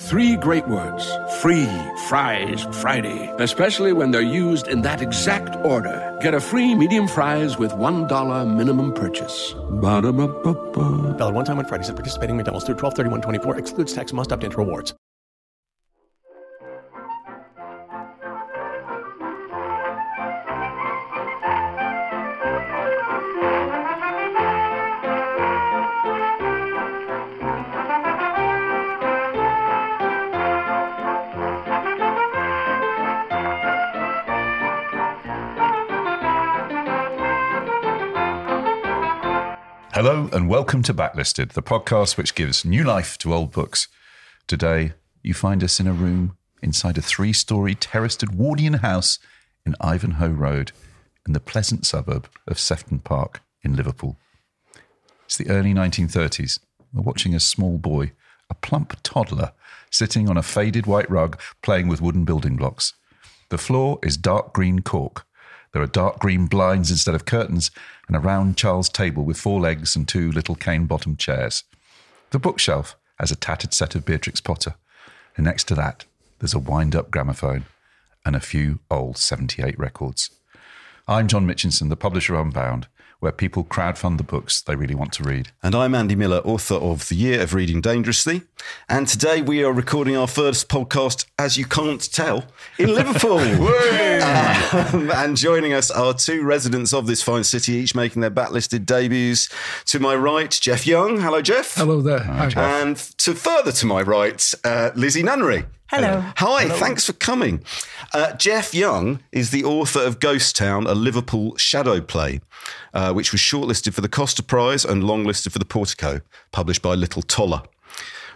Three great words free fries Friday, especially when they're used in that exact order. Get a free medium fries with $1 minimum purchase. Ba-da-ba-ba-ba. Valid one time on Fridays at participating McDonald's through 12 24 excludes tax must opt into rewards. Hello and welcome to Backlisted, the podcast which gives new life to old books. Today, you find us in a room inside a three story terraced Edwardian house in Ivanhoe Road in the pleasant suburb of Sefton Park in Liverpool. It's the early 1930s. We're watching a small boy, a plump toddler, sitting on a faded white rug playing with wooden building blocks. The floor is dark green cork. There are dark green blinds instead of curtains, and a round Charles table with four legs and two little cane bottomed chairs. The bookshelf has a tattered set of Beatrix Potter, and next to that, there's a wind up gramophone and a few old 78 records. I'm John Mitchinson, the publisher of Unbound, where people crowdfund the books they really want to read. And I'm Andy Miller, author of The Year of Reading Dangerously. And today we are recording our first podcast, as you can't tell, in Liverpool. Um, and joining us are two residents of this fine city, each making their backlisted debuts. To my right, Jeff Young. Hello, Jeff. Hello there. Hi. And to further to my right, uh, Lizzie Nunnery. Hello. Hi, thanks for coming. Uh, Jeff Young is the author of Ghost Town, a Liverpool shadow play, uh, which was shortlisted for the Costa Prize and longlisted for the Portico, published by Little Toller.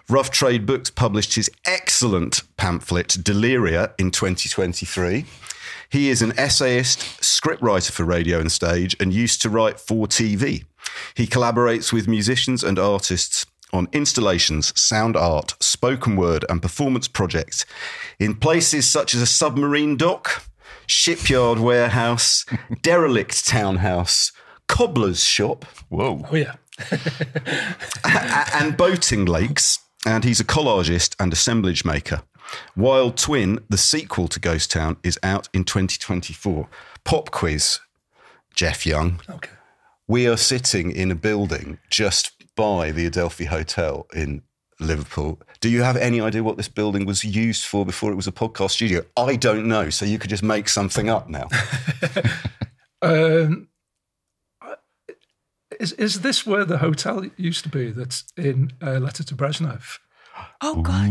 Rough Trade Books published his excellent pamphlet, Deliria, in 2023. He is an essayist, scriptwriter for radio and stage, and used to write for TV. He collaborates with musicians and artists on installations, sound art, spoken word, and performance projects in places such as a submarine dock, shipyard warehouse, derelict townhouse, cobbler's shop, Whoa. Oh yeah. and boating lakes. And he's a collagist and assemblage maker. Wild Twin, the sequel to Ghost Town, is out in 2024. Pop quiz, Jeff Young. Okay. We are sitting in a building just by the Adelphi Hotel in Liverpool. Do you have any idea what this building was used for before it was a podcast studio? I don't know. So you could just make something up now. Um, is is this where the hotel used to be? That's in uh, Letter to Brezhnev. Oh God!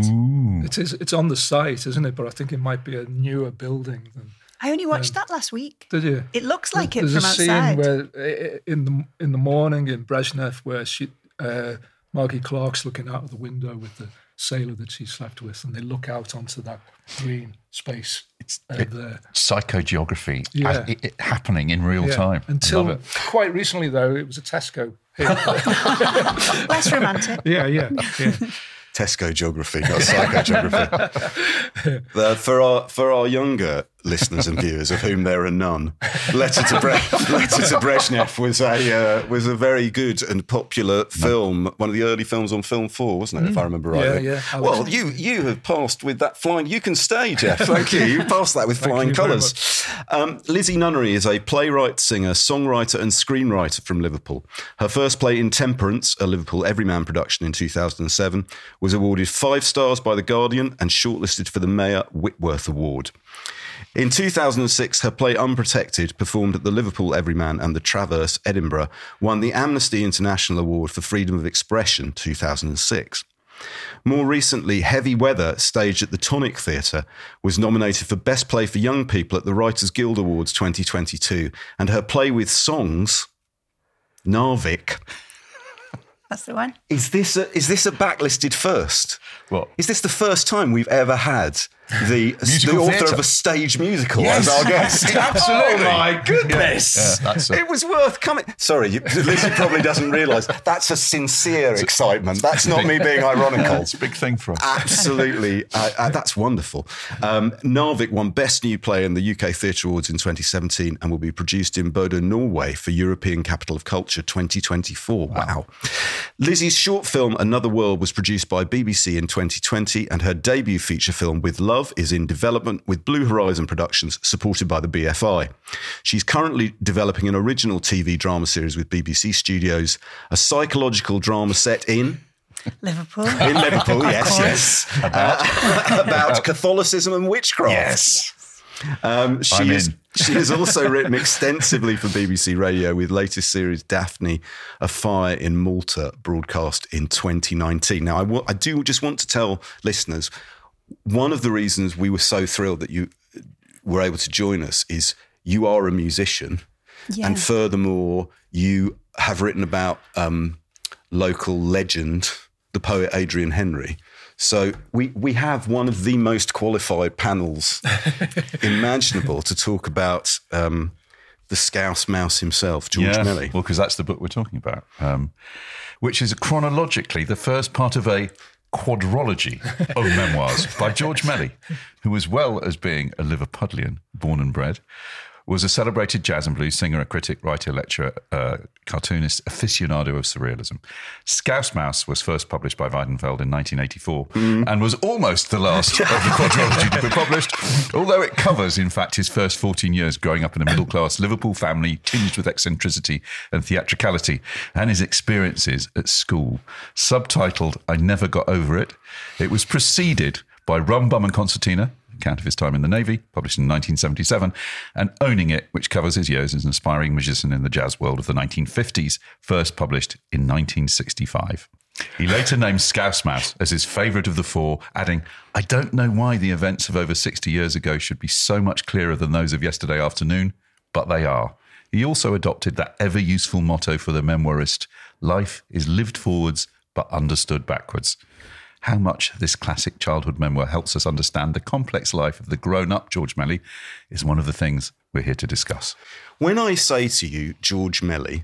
It is. It's on the site, isn't it? But I think it might be a newer building. Than, I only watched that last week. did you? It looks like it There's from a outside. scene where in the in the morning in Brezhnev where she uh, Margie Clark's looking out of the window with the sailor that she slept with, and they look out onto that green space uh, it- there. Psychogeography Yeah. it, it happening in real Yeah. time. I Until love it. quite recently, though, it was a Tesco. here. Less romantic. yeah, yeah, yeah. Tesco geography, not psychogeography. Uh, for our for our younger listeners and viewers, of whom there are none, Letter to, Bre- Letter to Brezhnev was a uh, was a very good and popular film. One of the early films on Film Four, wasn't it? If I remember rightly. yeah. I Well, you you have passed with that flying. You can stay, Jeff. Thank you. You passed that with flying colours. Um, Lizzie Nunnery is a playwright, singer, songwriter, and screenwriter from Liverpool. Her first play, Intemperance, a Liverpool Everyman production in 2007, was awarded five stars by The Guardian and shortlisted for the Meyer Whitworth Award. In 2006, her play Unprotected, performed at the Liverpool Everyman and the Traverse, Edinburgh, won the Amnesty International Award for Freedom of Expression 2006. More recently, Heavy Weather, staged at the Tonic Theatre, was nominated for Best Play for Young People at the Writers Guild Awards 2022, and her play with songs, Narvik, That's the one. is this a, is this a backlisted first? What? Is this the first time we've ever had the, the author theatre. of a stage musical as our guest? Absolutely. Oh my goodness! Yeah, yeah, that's a- it was worth coming. Sorry, you, Lizzie probably doesn't realise that's a sincere excitement. That's not me being ironical. It's a big thing for us. Absolutely, uh, uh, that's wonderful. Um, Narvik won Best New Play in the UK Theatre Awards in 2017 and will be produced in Bodø, Norway for European Capital of Culture 2024. Wow. Lizzie's short film Another World was produced by BBC in 2020, and her debut feature film With Love is in development with Blue Horizon Productions, supported by the BFI. She's currently developing an original TV drama series with BBC Studios, a psychological drama set in Liverpool. in Liverpool, yes, yes. About, about Catholicism and witchcraft. Yes. Um, she, I'm is, in. she has also written extensively for BBC Radio with latest series Daphne, A Fire in Malta, broadcast in 2019. Now, I wa- I do just want to tell listeners one of the reasons we were so thrilled that you were able to join us is you are a musician. Yeah. And furthermore, you have written about um, local legend, the poet Adrian Henry. So we, we have one of the most qualified panels imaginable to talk about um, the Scouse Mouse himself, George yeah. Melly. Well, because that's the book we're talking about, um, which is chronologically the first part of a quadrology of memoirs by George Melly, who, as well as being a Liverpudlian, born and bred, was a celebrated jazz and blues singer, a critic, writer, lecturer, uh, cartoonist, aficionado of surrealism. Scouse Mouse was first published by Weidenfeld in 1984 and was almost the last of the quadrology to be published, although it covers, in fact, his first 14 years growing up in a middle class Liverpool family tinged with eccentricity and theatricality, and his experiences at school. Subtitled I Never Got Over It, it was preceded by Rum Bum and Concertina, account of his time in the Navy, published in 1977, and Owning Up, which covers his years as an aspiring musician in the jazz world of the 1950s, first published in 1965. He later named Scouse Mouse as his favourite of the four, adding, I don't know why the events of over 60 years ago should be so much clearer than those of yesterday afternoon, but they are. He also adopted that ever useful motto for the memoirist life is lived forwards but understood backwards. How much this classic childhood memoir helps us understand the complex life of the grown up George Melly is one of the things we're here to discuss. When I say to you, George Melly,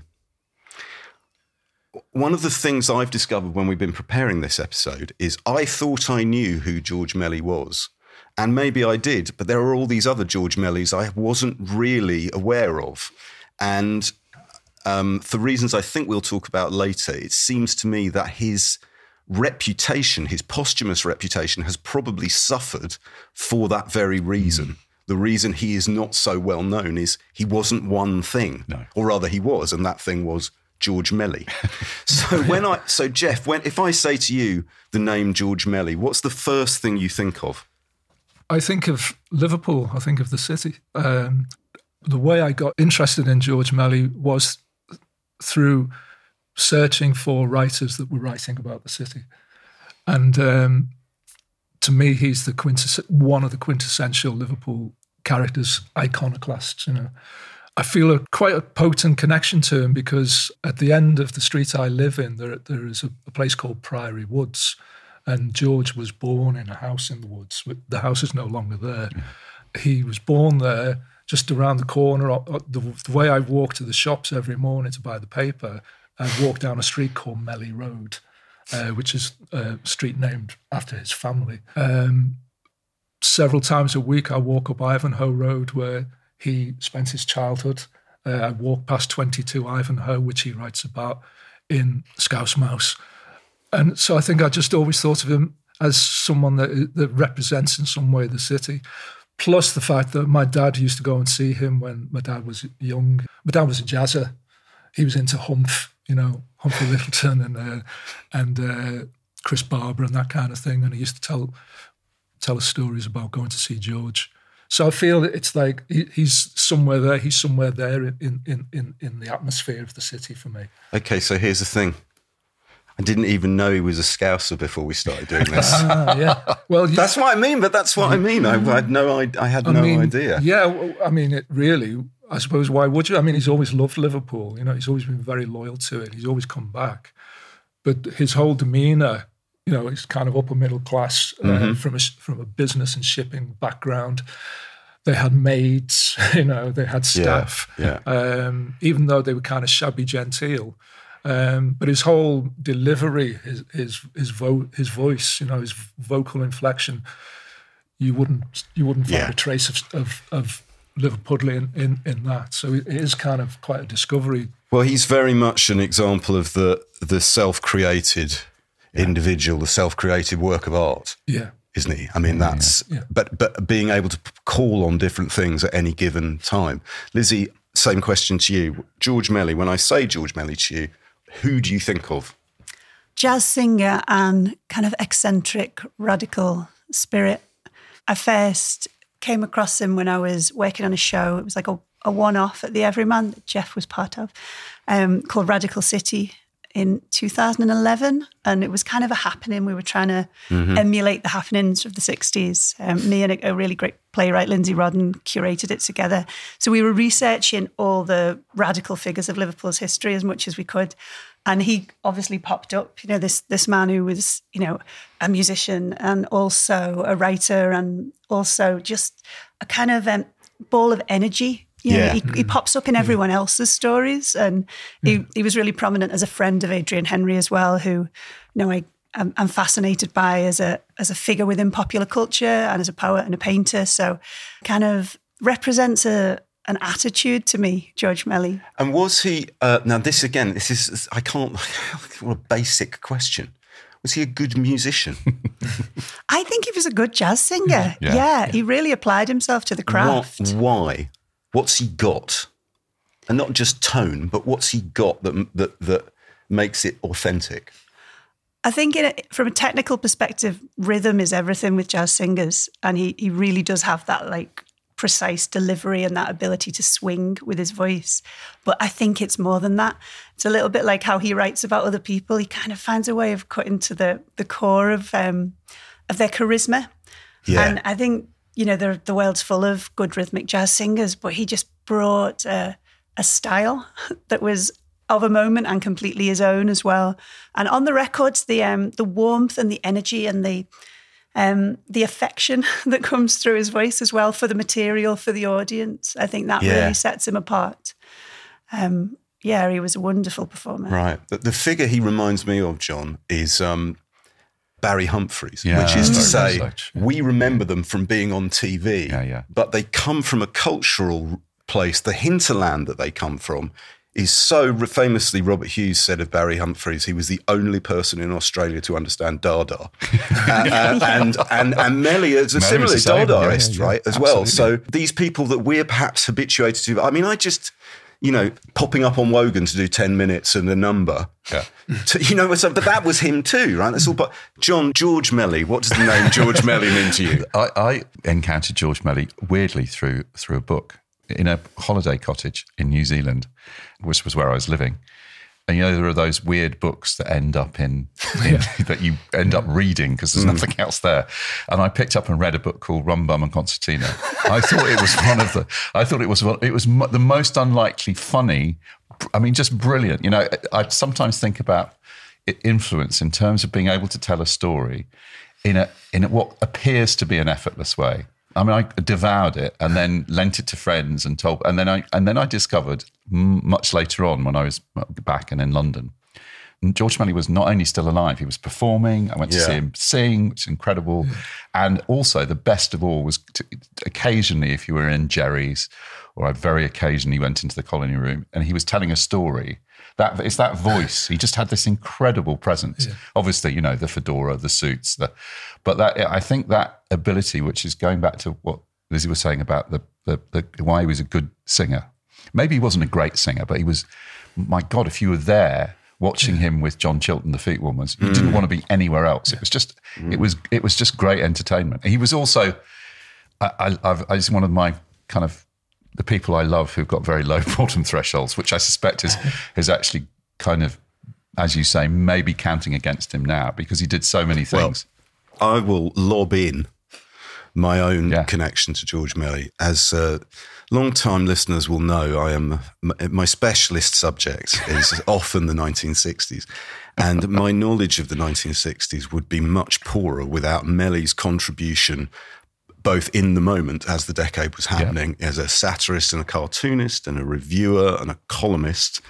one of the things I've discovered when we've been preparing this episode is I thought I knew who George Melly was. And maybe I did, but there are all these other George Mellys I wasn't really aware of. And um, for reasons I think we'll talk about later, it seems to me that his reputation, his posthumous reputation, has probably suffered for that very reason. The reason he is not so well known is he wasn't one thing, No. or rather, he was, and that thing was George Melly. so when I, so Jeff, when if I say to you the name George Melly, what's the first thing you think of? I think of Liverpool. I think of the city. Um, the way I got interested in George Melly was through searching for writers that were writing about the city, and um, to me, he's the quintess- one of the quintessential Liverpool characters, iconoclasts. You know, I feel a quite a potent connection to him because at the end of the street I live in, there there is a, a place called Priory Woods, and George was born in a house in the woods. The house is no longer there. He was born there, just around the corner. The way I walk to the shops every morning to buy the paper, I walk down a street called Melly Road, uh, which is a street named after his family. Um, several times a week, I walk up Ivanhoe Road where he spent his childhood. Uh, I walk past 22 Ivanhoe, which he writes about in Scouse Mouse. And so I think I just always thought of him as someone that, that represents in some way the city. Plus the fact that my dad used to go and see him when my dad was young. My dad was a jazzer. He was into Humph, you know, Humphrey Lyttelton and uh, and uh, Chris Barber and that kind of thing. And he used to tell tell us stories about going to see George So I feel that it's like he, he's somewhere there. He's somewhere there in, in, in, in the atmosphere of the city for me. Okay, so here's the thing. I didn't even know he was a scouser before we started doing this. Ah, yeah. Well, you- that's what I mean, but that's what I mean. I, I had no, I, I had I no mean, idea. Yeah, I mean, it really. I suppose why would you? I mean, he's always loved Liverpool. You know, he's always been very loyal to it. He's always come back, but his whole demeanour, you know, he's kind of upper middle class uh, Mm-hmm. from a from a business and shipping background. They had maids, you know, they had staff. yeah. Um, even though they were kind of shabby genteel, um, but his whole delivery, his his his, vo- his voice, you know, his vocal inflection, you wouldn't you wouldn't find Yeah. a trace of of, of Liverpudlian in, in that. So it is kind of quite a discovery. Well, he's very much an example of the the self-created individual, the self-created work of art, Yeah. isn't he? I mean, that's Yeah. but but being able to call on different things at any given time. Lizzie, same question to you. George Melly. When I say George Melly to you, who do you think of? Jazz singer and kind of eccentric, radical spirit. I first came across him when I was working on a show. It was like a, a one off at the Everyman that Jeff was part of, um, called Radical City in 2011. And it was kind of a happening. We were trying to emulate the happenings of the 60s. Um, me and a, a really great playwright, Lindsay Rodden, curated it together. So we were researching all the radical figures of Liverpool's history as much as we could. And he obviously popped up, you know, this this man who was, you know, a musician and also a writer and also just a kind of um, ball of energy. You know, Yeah. he, he mm. pops up in mm. everyone else's stories, and he, mm. he was really prominent as a friend of Adrian Henry as well, who, you know, I I'm, I'm fascinated by as a as a figure within popular culture and as a poet and a painter. So, kind of represents a an attitude to me, George Melly. And was he? Uh, now, this again, this is I can't. What a basic question. Was he a good musician? I think he was a good jazz singer. Yeah. Yeah, he really applied himself to the craft. What, why? What's he got? And not just tone, but what's he got that that that makes it authentic? I think in a, from a technical perspective, rhythm is everything with jazz singers, and he he really does have that like precise delivery and that ability to swing with his voice. But I think it's more than that. It's a little bit like how he writes about other people. He kind of finds a way of cutting to the the core of um, of their charisma. Yeah. And I think you know the the world's full of good rhythmic jazz singers, but he just brought a, a style that was of a moment and completely his own as well. And on the records, the um, the warmth and the energy and the um, the affection that comes through his voice as well for the material for the audience. I think that Yeah. really sets him apart. Um, yeah, he was a wonderful performer. Right. The, the figure he reminds me of, John, is um, Barry Humphries, Yeah, which is to say, much, yeah. we remember them from being on TV, Yeah, yeah. but they come from a cultural place. The hinterland that they come from is so famously. Robert Hughes said of Barry Humphries, he was the only person in Australia to understand Dada, Uh, and and and Melly is a similar the yeah, Dadaist, yeah, right, as well. So these people that we're perhaps habituated to. I mean, I just. You know, popping up on Wogan to do ten minutes and a number. Yeah. To- you know, so, but that was him too, right? That's all. But John George Melly. What does the name George Melly mean to you? I, I encountered George Melly weirdly through through a book in a holiday cottage in New Zealand, which was where I was living. And you know there are those weird books that end up in, in that you end up reading because there's mm. nothing else there. And I picked up and read a book called Rum Bum and Concertina. I thought it was one of the. I thought it was it was the most unlikely funny. I mean, just brilliant. You know, I sometimes think about influence in terms of being able to tell a story in a in what appears to be an effortless way. I mean, I devoured it and then lent it to friends and told, and then I and then I discovered much later on when I was back and in London, George Melly was not only still alive, he was performing. I went to Yeah. see him sing, which is incredible, and also the best of all was to, occasionally if you were in Gerry's, or I very occasionally went into the Colony Room, and he was telling a story. That it's that voice. He just had this incredible presence. Obviously, you know the fedora, the suits, the, but that I think that ability, which is going back to what Lizzie was saying about the, the, the why he was a good singer. Maybe he wasn't a great singer, but he was. My God, if you were there watching him with John Chilton, the Feet Warmers, you mm. didn't want to be anywhere else. It was just, mm. it was, it was just great entertainment. He was also I, I, I've, I just one of my kind of the people I love who've got very low boredom thresholds, which I suspect is is actually kind of, as you say, maybe counting against him now because he did so many things. Well, I will lob in my own Yeah. connection to George Melly. As uh, long-time listeners will know, I am my specialist subject is often the 1960s, and my knowledge of the 1960s would be much poorer without Melly's contribution. Both in the moment as the decade was happening, as a satirist and a cartoonist and a reviewer and a columnist,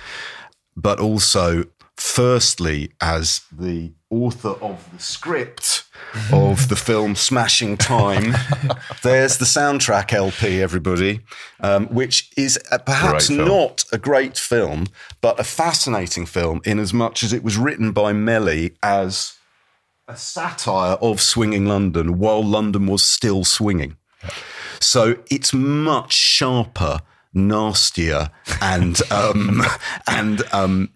but also, firstly, as the author of the script of the film Smashing Time. There's the soundtrack LP, everybody, um, which is uh, perhaps not a great film, but a fascinating film in as much as it was written by Melly as a satire of swinging London while London was still swinging. So it's much sharper, nastier, and um, and um,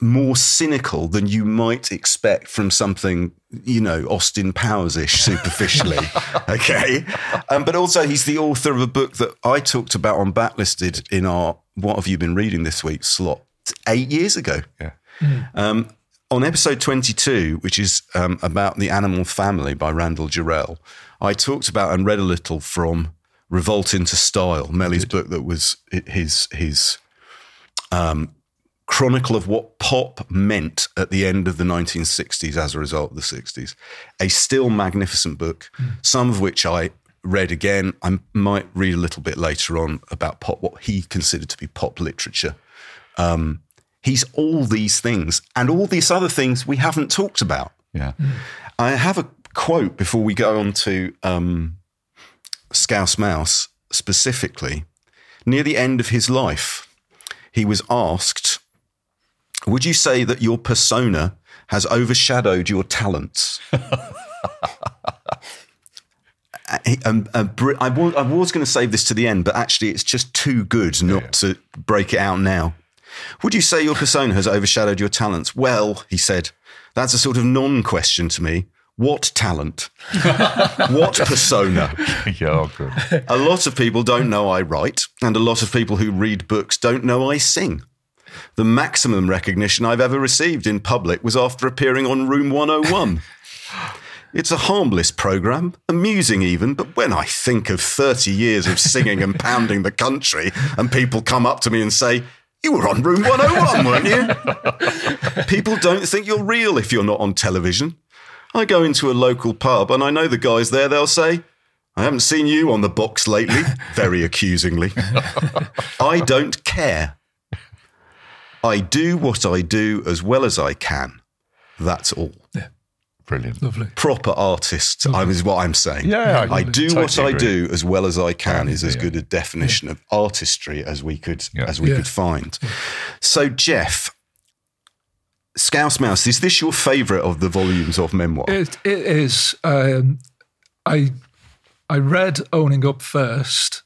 more cynical than you might expect from something, you know, Austin Powers ish superficially. okay. Um, but also, he's the author of a book that I talked about on Backlisted in our What Have You Been Reading This Week slot eight years ago. Yeah. Um, on episode 22, which is um, about the animal family by Randall Jarrell, I talked about and read a little from Revolt into Style, Melly's book that was his his um, chronicle of what pop meant at the end of the 1960s as a result of the 60s. A still magnificent book, some of which I read again. I might read a little bit later on about pop, what he considered to be pop literature. Um, he's all these things and all these other things we haven't talked about. Yeah. I have a quote before we go on to um, Scouse Mouse specifically. Near the end of his life, he was asked, Would you say that your persona has overshadowed your talents? Um, uh, I was, I was going to save this to the end, but actually, it's just too good not to break it out now. Would you say your persona has overshadowed your talents? Well, he said, that's a sort of non question to me. What talent? what persona? yeah. Oh, good. A lot of people don't know I write, and a lot of people who read books don't know I sing. The maximum recognition I've ever received in public was after appearing on Room 101. It's a harmless program, amusing even, but when I think of 30 years of singing and pounding the country, and people come up to me and say, You were on Room 101, weren't you? People don't think you're real if you're not on television. I go into a local pub and I know the guys there, they'll say, I haven't seen you on the box lately, very accusingly. I don't care. I do what I do as well as I can. That's all. Brilliant. Lovely. Proper artist, I is what I'm saying. Yeah, I I do what totally I do as well as I can is as Yeah. good a definition of artistry as we could Yeah. as we Yeah. could find. So, Jeff, Scouse Mouse, is this your favourite of the volumes of memoir? It it is. Um, I I read Owning Up first.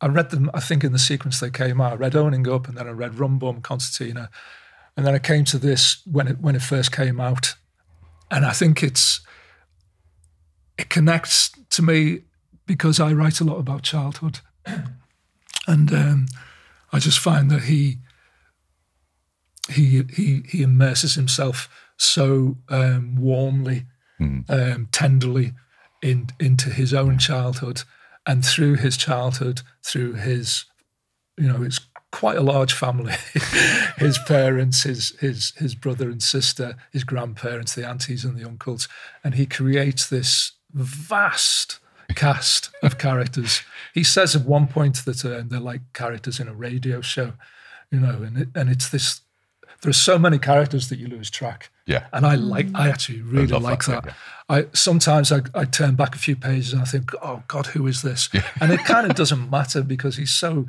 I read them. I think in the sequence they came out. I read Owning Up, and then I read Rum Bum Concertina, and then I came to this when it when it first came out, and I think it's it connects to me because I write a lot about childhood, and um, I just find that he he he he immerses himself so um, warmly, um, tenderly in into his own childhood, and through his childhood, through his, you know, it's quite a large family. his parents, his his his brother and sister, his grandparents, the aunties and the uncles, and he creates this vast cast of characters. He says at one point that uh, they're like characters in a radio show, you know, and it, and it's this. There are so many characters that you lose track. Yeah. and I like. I actually really like that that. bit, I sometimes I, I turn back a few pages and I think, oh God, who is this? And it kind of doesn't matter because he's so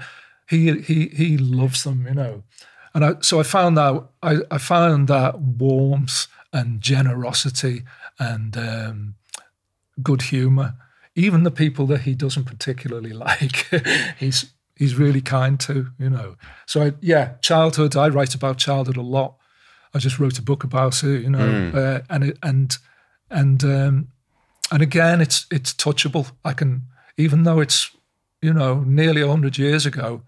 he he he loves them, you know. And I, so I found that I, I found that warmth and generosity and um, good humor. Even the people that he doesn't particularly like, he's he's really kind to, you know. So I, yeah, childhood. I write about childhood a lot. I just wrote a book about it, you know, uh, and it, and and um, and again, it's it's touchable. I can, even though it's you know nearly hundred years ago,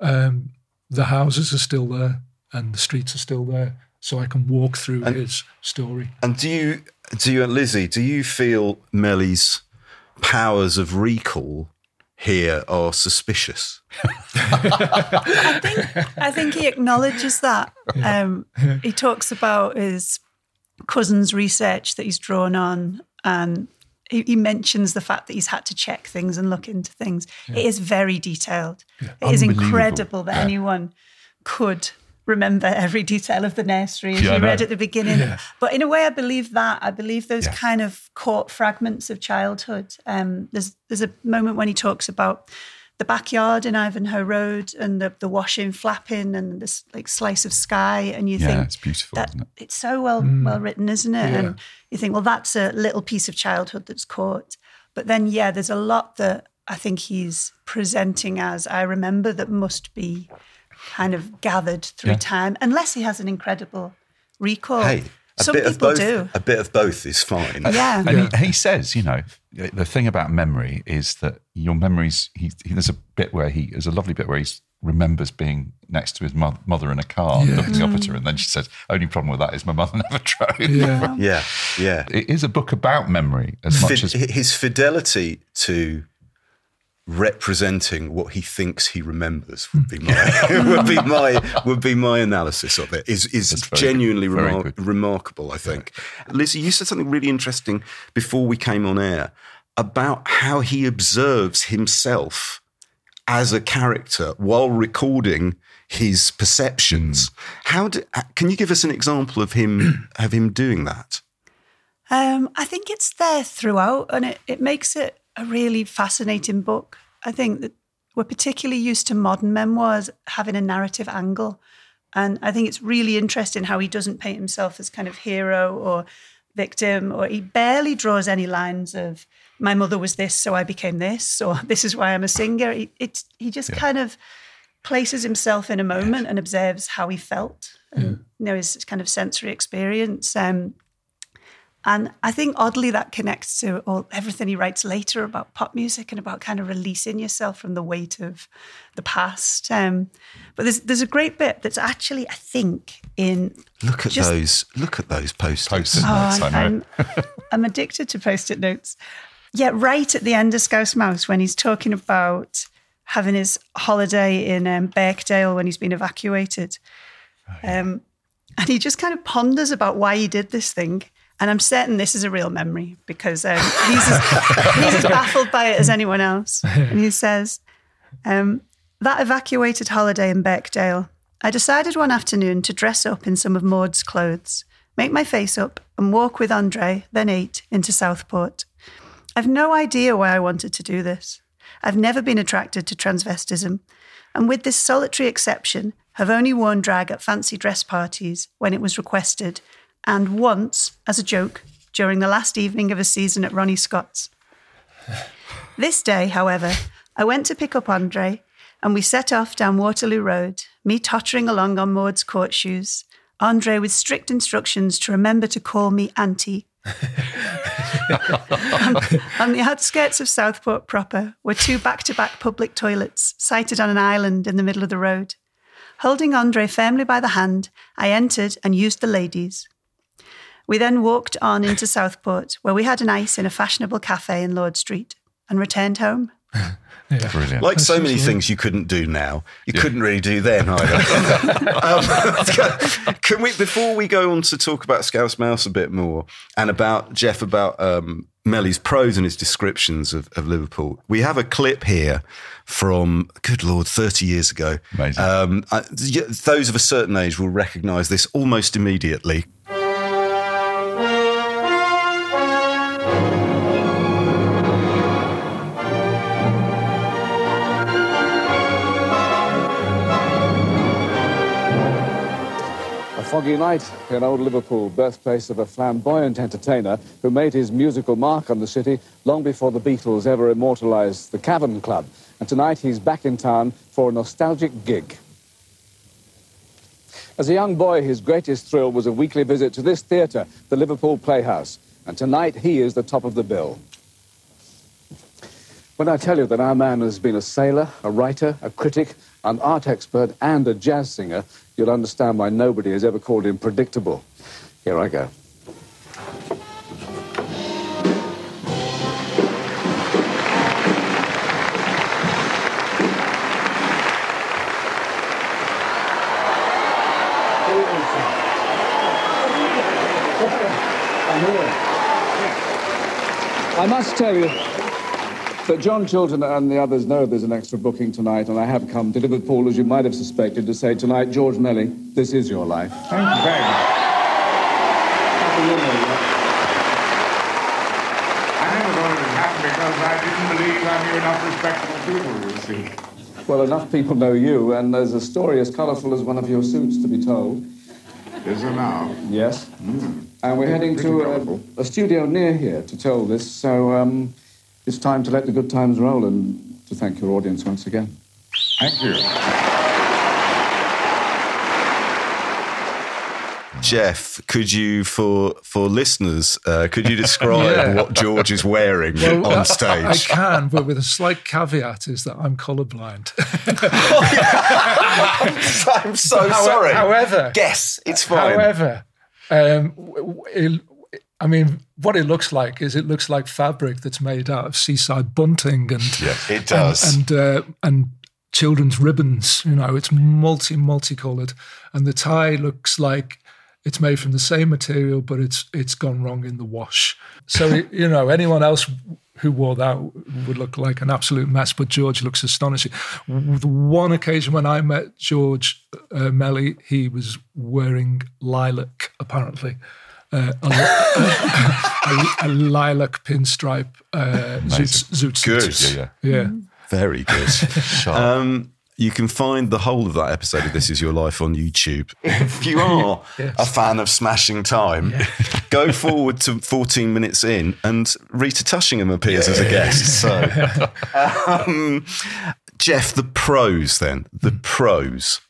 um, the houses are still there and the streets are still there, so I can walk through And- his story. And do you, do you, Lizzie, do you feel Melly's powers of recall here are suspicious? I think I think he acknowledges that. Um, he talks about his cousin's research that he's drawn on, and he, mentions the fact that he's had to check things and look into things. It is very detailed. It is incredible that Yeah. anyone could remember every detail of the nursery as Yeah, you read at the beginning. But in a way, I believe that. I believe those Yeah. kind of caught fragments of childhood. Um, there's there's a moment when he talks about the backyard in Ivanhoe Road and the, the washing flapping and this like slice of sky, and you Yeah, think it's beautiful, that isn't it? it's so well mm. well written, isn't it? Yeah. And you think, well, that's a little piece of childhood that's caught. But then, yeah, there's a lot that I think he's presenting as I remember that must be kind of gathered through Yeah. time, unless he has an incredible recall. Hey, a Some bit of people both. do. A bit of both is fine. Yeah. And he, he says, you know, the thing about memory is that your memories. He, he, there's a bit where he there's a lovely bit where he remembers being next to his mo- mother in a car, Yeah. looking up at mm. her, and then she says, "Only problem with that is my mother never drove." Yeah, Yeah, yeah. It is a book about memory as much Fid- as his fidelity to representing what he thinks he remembers would be hmm. my would be my would be my analysis of it is is That's very genuinely very remar- good. remarkable I think. Lizzie you said something really interesting before we came on air about how he observes himself as a character while recording his perceptions. Hmm. How do, uh, can you give us an example of him of him doing that? Um, I think it's there throughout, and it, it makes it a really fascinating book. I think that we're particularly used to modern memoirs having a narrative angle. And I think it's really interesting how he doesn't paint himself as kind of hero or victim, or he barely draws any lines of, my mother was this, so I became this, or this is why I'm a singer. He, it's, he just kind of places himself in a moment and observes how he felt and you know his kind of sensory experience. Um, and I think oddly that connects to all everything he writes later about pop music and about kind of releasing yourself from the weight of the past. Um, but there's there's a great bit that's actually I think in look at Just- those look at those posters Post-it Oh, notes. I know. I'm, I'm addicted to post-it notes. Yeah, right at the end of Scouse Mouse when he's talking about having his holiday in um, Birkdale when he's been evacuated. Um, and he just kind of ponders about why he did this thing. And I'm certain this is a real memory because um, he's, as, he's as baffled by it as anyone else. And he says, um, that evacuated holiday in Birkdale, I decided one afternoon to dress up in some of Maud's clothes, make my face up, and walk with Andre, then eight, into Southport. I've no idea why I wanted to do this. I've never been attracted to transvestism, and with this solitary exception, have only worn drag at fancy dress parties when it was requested, and once as a joke during the last evening of a season at Ronnie Scott's. This day, however, I went to pick up Andre, and we set off down Waterloo Road, me tottering along on Maud's court shoes, Andre with strict instructions to remember to call me Auntie. on, on the outskirts of Southport proper were two back to back public toilets sited on an island in the middle of the road. Holding Andre firmly by the hand, I entered and used the ladies. We then walked on into Southport, where we had an ice in a fashionable cafe in Lord Street, and returned home. Brilliant. Like so many things you couldn't do now, you couldn't really do then either. um, can we, before we go on to talk about Scouse Mouse a bit more and about Jeff about um, Melly's prose and his descriptions of, of Liverpool, we have a clip here from, good lord, 30 years ago. Amazing. Um, I, y- those of a certain age will recognise this almost immediately. Foggy night in old Liverpool, birthplace of a flamboyant entertainer who made his musical mark on the city long before the Beatles ever immortalized the Cavern Club. And tonight he's back in town for a nostalgic gig. As a young boy, his greatest thrill was a weekly visit to this theatre, the Liverpool Playhouse. And tonight, he is the top of the bill. When I tell you that our man has been a sailor, a writer, a critic, an art expert, and a jazz singer, you'll understand why nobody has ever called him predictable. Here I go. I must tell you that John Chilton and the others know there's an extra booking tonight, and I have come to Liverpool, as you might have suspected, to say tonight, George Melly, this is your life. Thank you very much. I never thought it would happen because I didn't believe I knew enough respectable people, you see. Well, enough people know you, and there's a story as colourful as one of your suits to be told. Is there now? Yes. And we're heading to a, a studio near here to tell this, so um, it's time to let the good times roll and to thank your audience once again. Thank you. Jeff, could you, for for listeners, uh, could you describe Yeah. what George is wearing Well, I- on I, stage? can, but with a slight caveat is that I'm colourblind. I'm so How- sorry. However, Guess it's fine. However, um, w- w- it, I mean, what it looks like is it looks like fabric that's made out of seaside bunting and it does. and and, uh, and children's ribbons. You know, it's multi multicolored, and the tie looks like it's made from the same material, but it's it's gone wrong in the wash. So it, you know, anyone else who wore that would look like an absolute mess. But George looks astonishing. The one occasion when I met George uh, Melly, he was wearing lilac, apparently. Uh, a, a, a, a lilac pinstripe uh, zoot, zoot suit. Good. Yeah, yeah. Yeah. Very good. um, you can find the whole of that episode of This Is Your Life on YouTube. If you are a fan of Smashing Time, go forward to 14 minutes in and Rita Tushingham appears as a guest. So, um, Jeff, the pros then, the pros.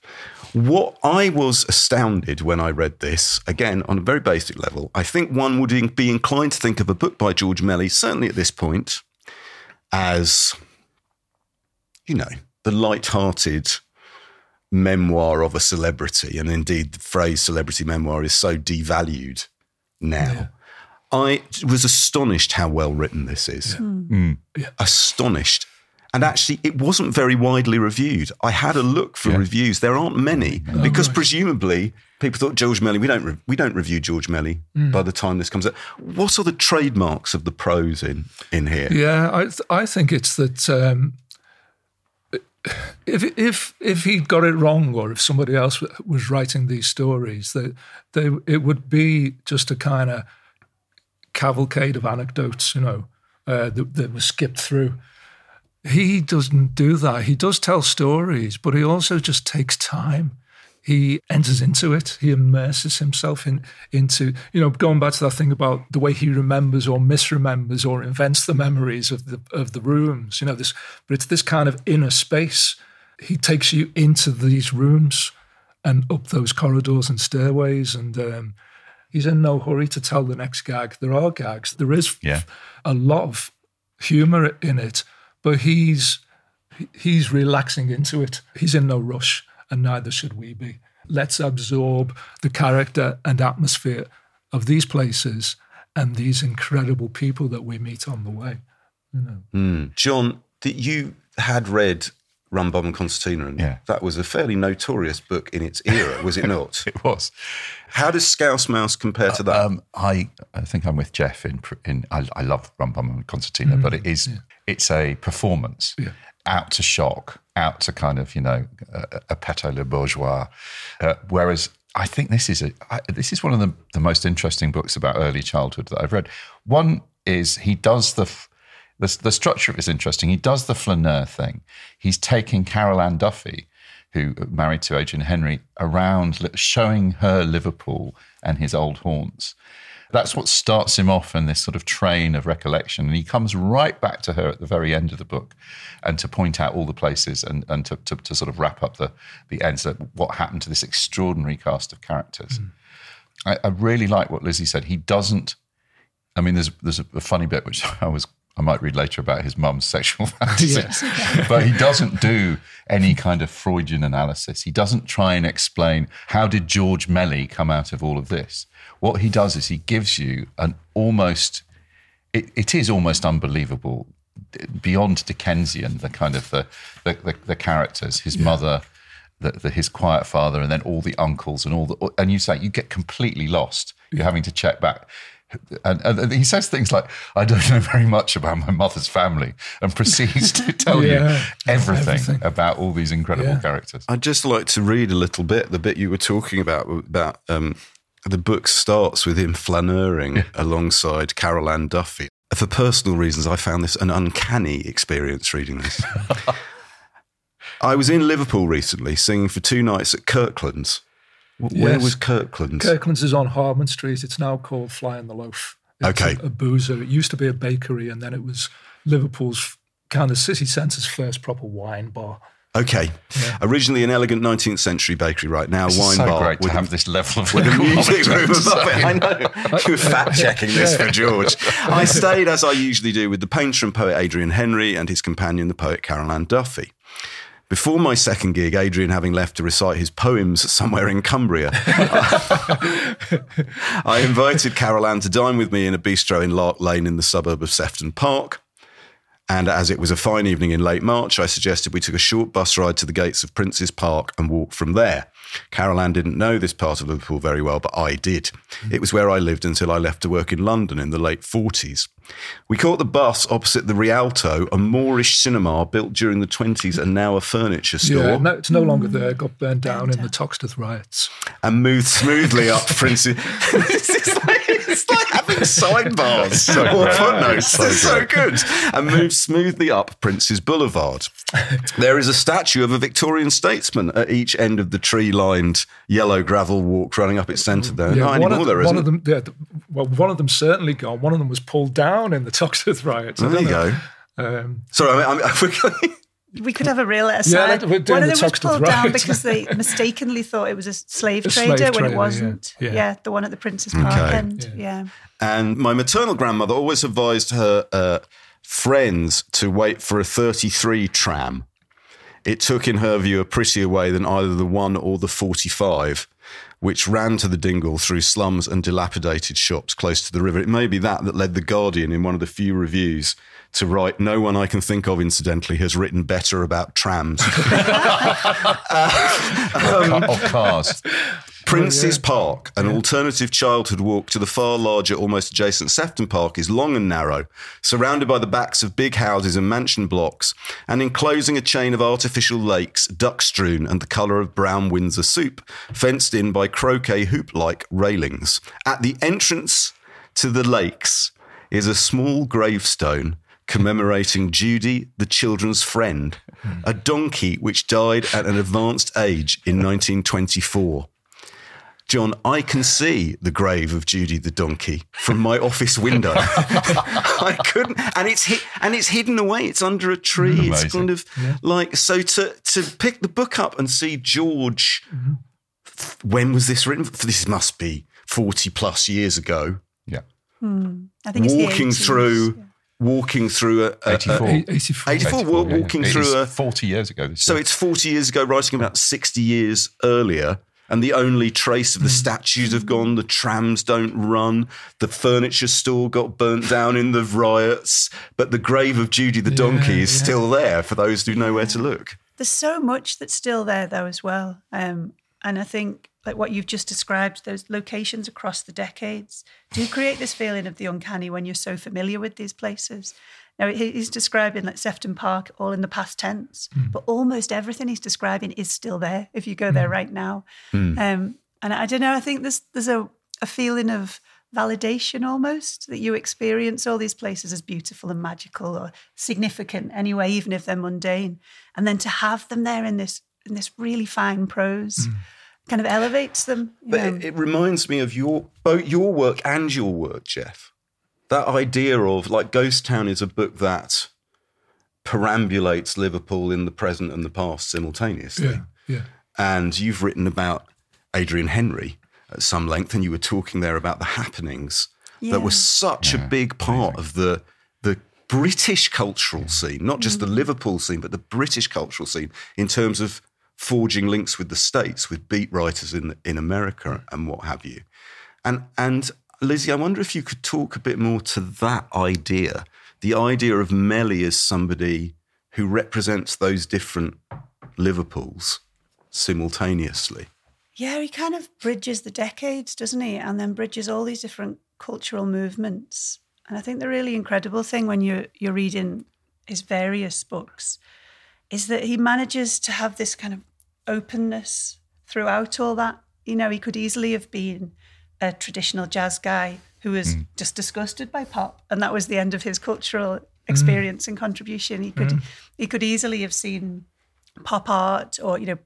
What I was astounded when I read this, again, on a very basic level, I think one would be inclined to think of a book by George Melly, certainly at this point, as, you know, the light-hearted memoir of a celebrity. And indeed, the phrase celebrity memoir is so devalued now. I was astonished how well written this is. Hmm. Hmm. Astonished. And actually, it wasn't very widely reviewed. I had a look for reviews. There aren't many because presumably people thought George Melly. We don't re- we don't review George Melly by the time this comes out. What are the trademarks of the prose in in here? Yeah, I th- I think it's that um, if if if he got it wrong, or if somebody else w- was writing these stories, that they it would be just a kind of cavalcade of anecdotes, you know, uh, that, that was skipped through. He doesn't do that. He does tell stories, but he also just takes time. He enters into it. He immerses himself in into you know going back to that thing about the way he remembers or misremembers or invents the memories of the of the rooms. You know this, but it's this kind of inner space. He takes you into these rooms and up those corridors and stairways, and um, he's in no hurry to tell the next gag. There are gags. There is Yeah. a lot of humor in it, but he's he's relaxing into it. He's in no rush, and neither should we be. Let's absorb the character and atmosphere of these places and these incredible people that we meet on the way. You know. Hmm. John, that you had read Rum Bum and Concertina, and Yeah. that was a fairly notorious book in its era, was it not? It was. How does Scouse Mouse compare to that? Um, I I think I'm with Jeff in in I, I love Rum Bum and Concertina, but it is it's a performance Yeah. out to shock, out to kind of you know a, épater le bourgeois. Uh, whereas I think this is a I, this is one of the the most interesting books about early childhood that I've read. One is he does the. the, the structure of it is interesting. He does the flaneur thing. He's taking Carol Ann Duffy, who married to Adrian Henry, around showing her Liverpool and his old haunts. That's what starts him off in this sort of train of recollection. And he comes right back to her at the very end of the book and to point out all the places and, and to, to, to sort of wrap up the, the ends of what happened to this extraordinary cast of characters. Hmm. I, I really like what Lizzie said. He doesn't I mean, there's there's a funny bit which I was I might read later about his mum's sexual fantasies, but he doesn't do any kind of Freudian analysis. He doesn't try and explain how did George Melly come out of all of this. What he does is he gives you an almost it, it is almost unbelievable beyond Dickensian the kind of the the, the, the characters his mother the, the, his quiet father and then all the uncles and all the and you say you get completely lost. You're having to check back and, and, he says things like, "I don't know very much about my mother's family," and proceeds to tell Yeah, you everything, everything. about all these incredible Yeah. characters. I'd just like to read a little bit, the bit you were talking about, about um, the book starts with him flaneuring alongside Carol Ann Duffy. For personal reasons, I found this an uncanny experience reading this. I was in Liverpool recently singing for two nights at Kirkland's. W- Where Yes. was Kirkland's? Kirkland's is on Hardman Street. It's now called Fly in the Loaf. It's Okay. A, a boozer. It used to be a bakery, and then it was Liverpool's kind of city centre's first proper wine bar. Okay. Originally an elegant 19th century bakery, right now It's wine so bar great with to a- have this level of with a music room above it. I know. You're fact checking this for George. I stayed, as I usually do, with the painter and poet Adrian Henri and his companion, the poet Carol Ann Duffy. Before my second gig, Adrian having left to recite his poems somewhere in Cumbria, I invited Carol Ann to dine with me in a bistro in Lark Lane in the suburb of Sefton Park. And as it was a fine evening in late March, I suggested we took a short bus ride to the gates of Prince's Park and walk from there. Carol Ann didn't know this part of Liverpool very well, but I did. Hmm. It was where I lived until I left to work in London in the late 40s. We caught the bus opposite the Rialto, a Moorish cinema built during the 20s and now a furniture store Yeah, no, it's no longer there. It got burned down in the Toxteth riots. and moved smoothly up Prince's. it's, like, having sidebars or footnotes. it's so good. And moved smoothly up Prince's Boulevard. There is a statue of a Victorian statesman at each end of the tree-lined yellow gravel walk running up its centre there. Yeah, Not one, anymore, of, there one isn't. of them, yeah, th- well, one of them certainly gone. One of them was pulled down in the Toxteth riots. There you don't go. Um, Sorry, I mean, I'm, we're going, We could have a real Yeah, aside. let- we're doing one of them was Toxteth pulled down because they mistakenly thought it was a slave A trader slave when trader, it wasn't. Yeah. the one at the Prince's Park Okay. end. Yeah. And my maternal grandmother always advised her uh, friends to wait for a 33 tram. It took, in her view, a prettier way than either the 1 or the 45, which ran to the dingle through slums and dilapidated shops close to the river. It may be that that led The Guardian in one of the few reviews to write, No one I can think of, incidentally, has written better about trams. Um, of cars. Prince's Park, an alternative childhood walk to the far larger, almost adjacent Sefton Park, is long and narrow, surrounded by the backs of big houses and mansion blocks, and enclosing a chain of artificial lakes, duck strewn and the colour of brown Windsor soup, fenced in by croquet hoop like railings. At the entrance to the lakes is a small gravestone commemorating Judy, the children's friend, a donkey which died at an advanced age in 1924. John, I can see the grave of Judy the donkey from my office window. I couldn't, and it's hid, and it's hidden away. It's under a tree. It's kind of like so to to pick the book up and see George. Mm-hmm. When was this written? This must be forty plus years ago. Yeah. Hmm. I think it's the Walking 80s. through, walking through a, a, 84. a- 84. 84, wa- yeah, yeah. walking It through a 40 years ago. This so year. it's 40 years ago, writing about 60 years earlier. And the only trace of the statues have gone. The trams don't run. The furniture store got burnt down in the riots. But the grave of Judy the donkey is yeah. still there for those who know where to look. There's so much that's still there though as well. Um, and I think like what you've just described, those locations across the decades do create this feeling of the uncanny when you're so familiar with these places. Now he's describing like Sefton Park all in the past tense, hmm. but almost everything he's describing is still there if you go there hmm. right now. Hmm. Um, and I don't know, I think there's there's a, a feeling of validation almost that you experience all these places as beautiful and magical or significant anyway, even if they're mundane. And then to have them there in this in this really fine prose kind of elevates them. you But know. it, it reminds me of your both your work and your work, Jeff. That idea of like Ghost Town is a book that perambulates Liverpool in the present and the past simultaneously. Yeah, yeah. And you've written about Adrian Henri at some length, and you were talking there about the happenings Yeah. that were such a big part of the the British cultural scene, not just the mm. Liverpool scene, but the British cultural scene in terms of forging links with the states, with beat writers in in America and what have you. And and Lizzie, I wonder if you could talk a bit more to that idea, the idea of Melly as somebody who represents those different Liverpools simultaneously. Yeah, he kind of bridges the decades, doesn't he? And then bridges all these different cultural movements. And I think the really incredible thing when you're you're reading his various books is that he manages to have this kind of openness throughout all that. You know, he could easily have been a traditional jazz guy who was hmm. just disgusted by pop, and that was the end of his cultural experience and contribution. He could hmm. he could easily have seen pop art or you know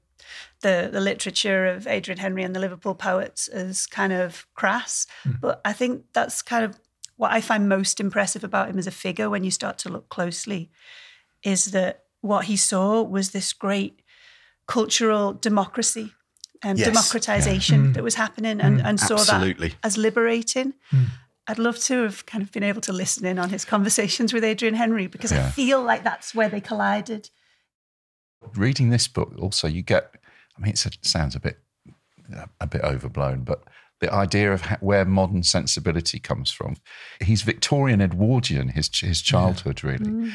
the the literature of Adrian Henri and the Liverpool poets as kind of crass. Hmm. But I think that's kind of what I find most impressive about him as a figure when you start to look closely is that what he saw was this great cultural democracy and Yes. democratization that was happening and, mm. and saw Absolutely. that as liberating. Mm. I'd love to have kind of been able to listen in on his conversations with Adrian Henri because I feel like that's where they collided. reading this book also you get i mean it sounds a bit a bit overblown but the idea of ha- where modern sensibility comes from he's victorian edwardian his his childhood really mm.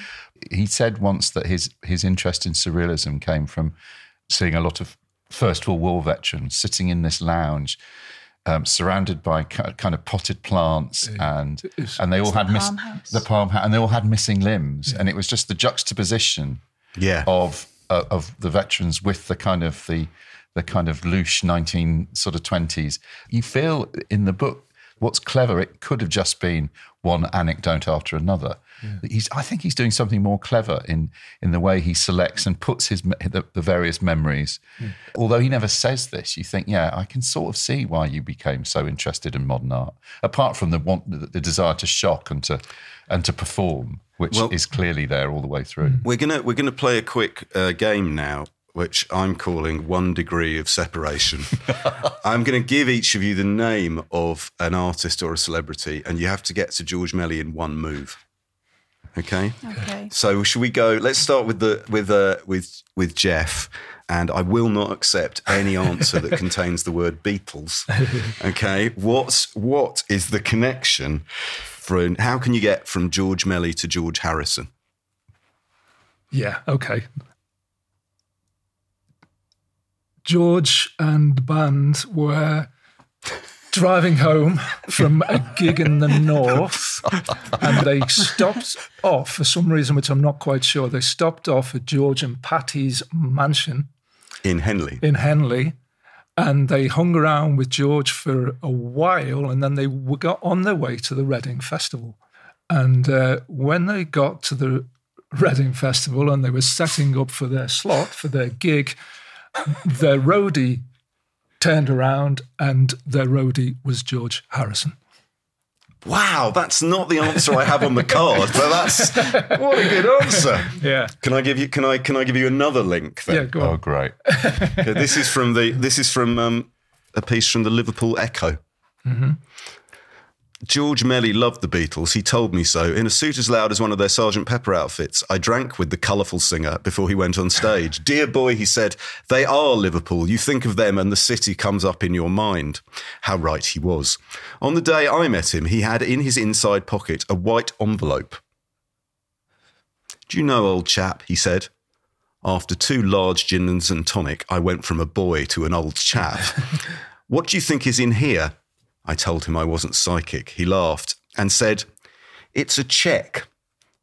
he said once that his his interest in surrealism came from seeing a lot of first world war veterans sitting in this lounge um, surrounded by kind of potted plants and and they all had miss, palm the palm house and they all had missing limbs and it was just the juxtaposition Yeah. of uh, of the veterans with the kind of the the kind of louche nineteen sort of twenties. You feel in the book what's clever. It could have just been one anecdote after another. He's, I think he's doing something more clever in in the way he selects and puts his the, the various memories. Although he never says this, you think, yeah, I can sort of see why you became so interested in modern art. Apart from the want, the, the desire to shock and to and to perform, which Well- is clearly there all the way through. We're gonna we're gonna play a quick uh, game now, which I'm calling one degree of separation. I'm gonna give each of you the name of an artist or a celebrity, and you have to get to George Melly in one move. Okay. Okay. So should we go? Let's start with the with uh, with with Jeff, and I will not accept any answer that contains the word Beatles. Okay, what's what is the connection? from? how can you get from George Melly to George Harrison? Yeah, okay. George and band were driving home from a gig in the north and they stopped off for some reason, which I'm not quite sure. They stopped off at George and Pattie's mansion In Henley. in Henley and they hung around with George for a while and then they got on their way to the Reading Festival. And uh, when they got to the Reading Festival and they were setting up for their slot, for their gig, their roadie turned around and their roadie was George Harrison. Wow, that's not the answer I have on the card, but that's what a good answer. Yeah. Can I give you? Can I? Can I give you another link? Then? Yeah, go on. Oh, great. Okay, this is from the. This is from um, a piece from the Liverpool Echo. George Melly loved the Beatles. He told me so. In a suit as loud as one of their Sergeant Pepper outfits, I drank with the colourful singer before he went on stage. Dear boy, he said, they are Liverpool. You think of them and the city comes up in your mind. How right he was. On the day I met him, he had in his inside pocket a white envelope. Do you know, old chap, he said, after two large gins and tonic, I went from a boy to an old chap. what do you think is in here? I told him I wasn't psychic. He laughed and said, It's a check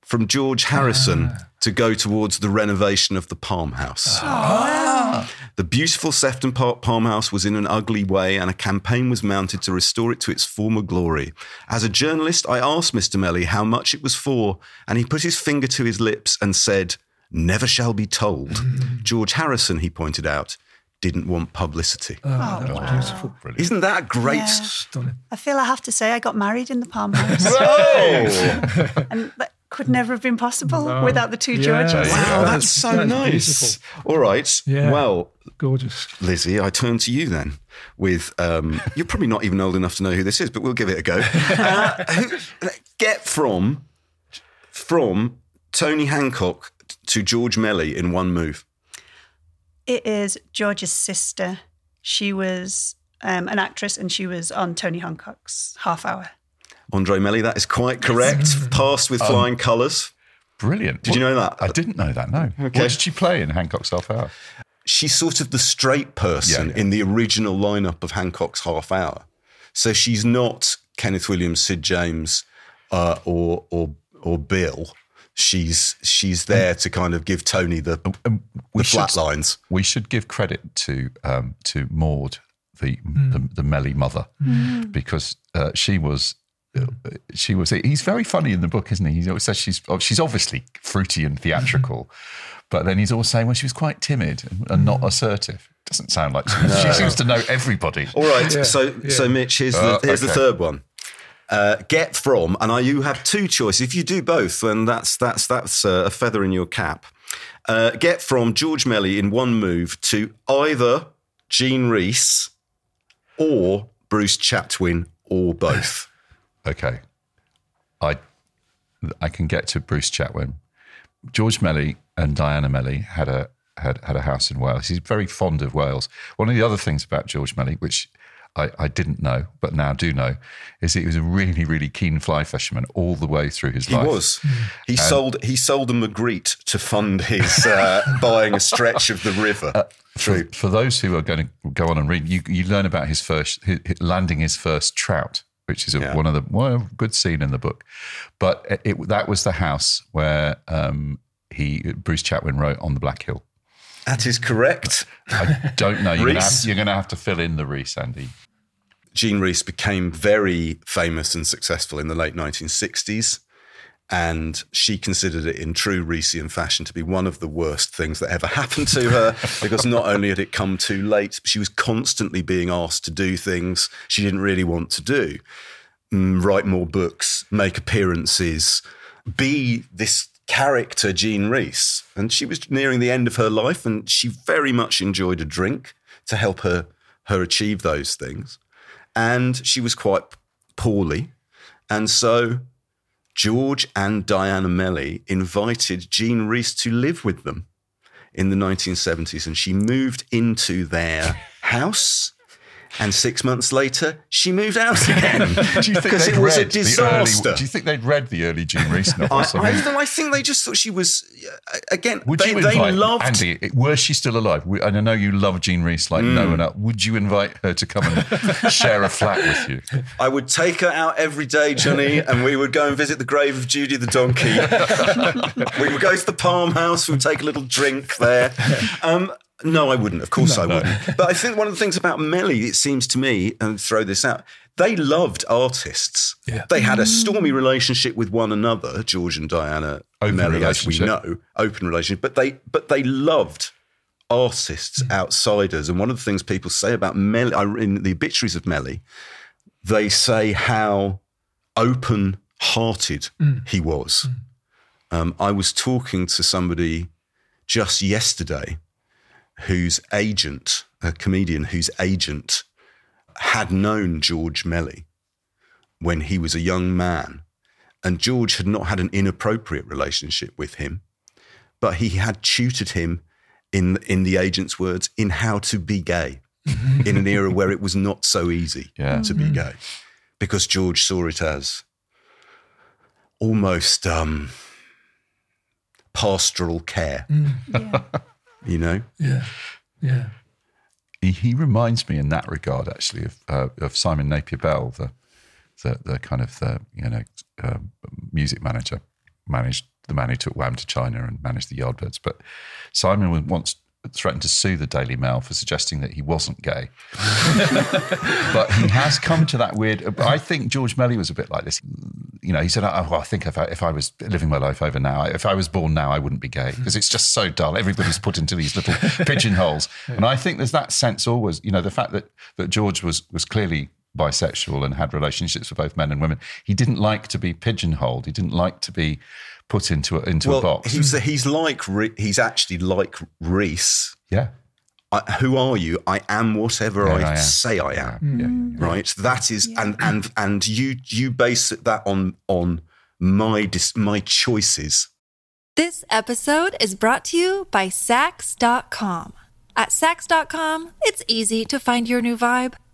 from George Harrison ah. to go towards the renovation of the Palm House. Ah. Ah. The beautiful Sefton Park Palm House was in an ugly way, and a campaign was mounted to restore it to its former glory. As a journalist, I asked Mr. Melly how much it was for, and he put his finger to his lips and said, Never shall be told. Mm. George Harrison, he pointed out, didn't want publicity. Oh, Beautiful. Isn't that great? Yeah. Stunning. I feel I have to say I got married in the Palm House. Oh! and that could never have been possible No. without the two Yeah. Georges. Wow, That that's so that is nice. beautiful. All right. Yeah. Well, Gorgeous. Lizzie, I turn to you then. With um, you're probably not even old enough to know who this is, but we'll give it a go. Uh, get from from Tony Hancock to George Melly in one move. It is George's sister. She was um, an actress and she was on Tony Hancock's Half Hour. Andrée Melly, that is quite correct. Passed with flying colours. Brilliant. Did you know that? I didn't know that. No. What did she play in Hancock's Half Hour? she's sort of the straight person Yeah, yeah. in the original lineup of Hancock's Half Hour. So she's not Kenneth Williams, Sid James, uh, or or or Bill. She's she's there to kind of give Tony the the should- flat lines. We should give credit to um, to Maud, the Hmm. the, the Melly mother, because uh, she was. uh, She was. He's very funny in the book, isn't he? He always says she's oh, she's obviously fruity and theatrical, but then he's always saying, well, she was quite timid and, and not assertive. Doesn't sound like she, she seems to know everybody. All right. Yeah, so yeah. so Mitch, here's Uh, the here's the third one. Uh, get from, and I, you have two choices. If you do both, then that's that's that's uh, a feather in your cap. Uh, get from George Melly in one move to either Jean Rhys or Bruce Chatwin or both. Okay. I I can get to Bruce Chatwin. George Melly and Diana Melly had a had had a house in Wales. He's very fond of Wales. One of the other things about George Melly, which I, I didn't know but now do know, is he was a really really keen fly fisherman all the way through his He life. He was. He sold he sold a Magritte to fund his uh, buying a stretch of the river. True. For those who are going to go on and read, you you learn about his first hi hi- landing his first trout, which is a, Yeah. one of the one good scene in the book. But it, it- that was the house where um, he Bruce Chatwin wrote on the Black Hill. That is correct. I don't know. You're going to have to fill in the Rhys, Andy. Jean Rhys became very famous and successful in the late 1960s. And she considered it in true Rhysian fashion to be one of the worst things that ever happened to her because not only had it come too late, she was constantly being asked to do things she didn't really want to do. Mm, write more books, make appearances, be this character, Jean Rhys. And she was nearing the end of her life and she very much enjoyed a drink to help her, her achieve those things and she was quite poorly. And so George and Diana Melly invited Jean Rhys to live with them in the 1970s, and she moved into their house. And six months later, she moved out again Do you think because they'd it was a read the disaster. Early, do you think they'd read the early Jean Rhys I. I I, I think they just thought she was uh, again. would they, you they invite loved Andy? Were she still alive? And I know you love Jean Rhys like Mm. no one else. Would you invite her to come and share a flat with you? I would take her out every day, Johnny, and we would go and visit the grave of Judy the donkey. we would go to the Palm House. We'd take a little drink there. Um, no, I wouldn't. Of course, I wouldn't. But I think one of the things about Melly, it seems to me, and throw this out, they loved artists. Yeah. They had a mm. stormy relationship with one another, George and Diana Open Melly, as we know, open relationship. But they, but they loved artists, mm. outsiders. And one of the things people say about Melly, in the obituaries of Melly, they say how open hearted mm. he was. Um, I was talking to somebody just yesterday whose agent, a comedian whose agent had known George Melly when he was a young man. And George had not had an inappropriate relationship with him, but he had tutored him, in, in the agent's words, in how to be gay in an era where it was not so easy Yeah. to be gay because George saw it as almost um, pastoral care, Yeah. You know? Yeah. Yeah. he, he reminds me in that regard actually of uh, of Simon Napier Bell, the the, the kind of the you know um, music manager, managed the man who took Wham to China and managed the Yardbirds. But Simon was once threatened to sue the Daily Mail for suggesting that he wasn't gay. but he has come to that weird. I think George Melly was a bit like this. You know, he said, "Oh, well, I think if I, if I was living my life over now, if I was born now, I wouldn't be gay because it's just so dull. Everybody's put into these little pigeonholes." And I think there's that sense always. You know, the fact that that George was was clearly bisexual and had relationships with both men and women. He didn't like to be pigeonholed. He didn't like to be put into a, into well, a box. He's he's like he's actually like Rhys. yeah. I, who are you? I am whatever Yeah, I, I am. say I am. Yeah. Right. That is, and and and you you base that on on my dis, my choices. This episode is brought to you by Saks.com. At Saks.com, it's easy to find your new vibe.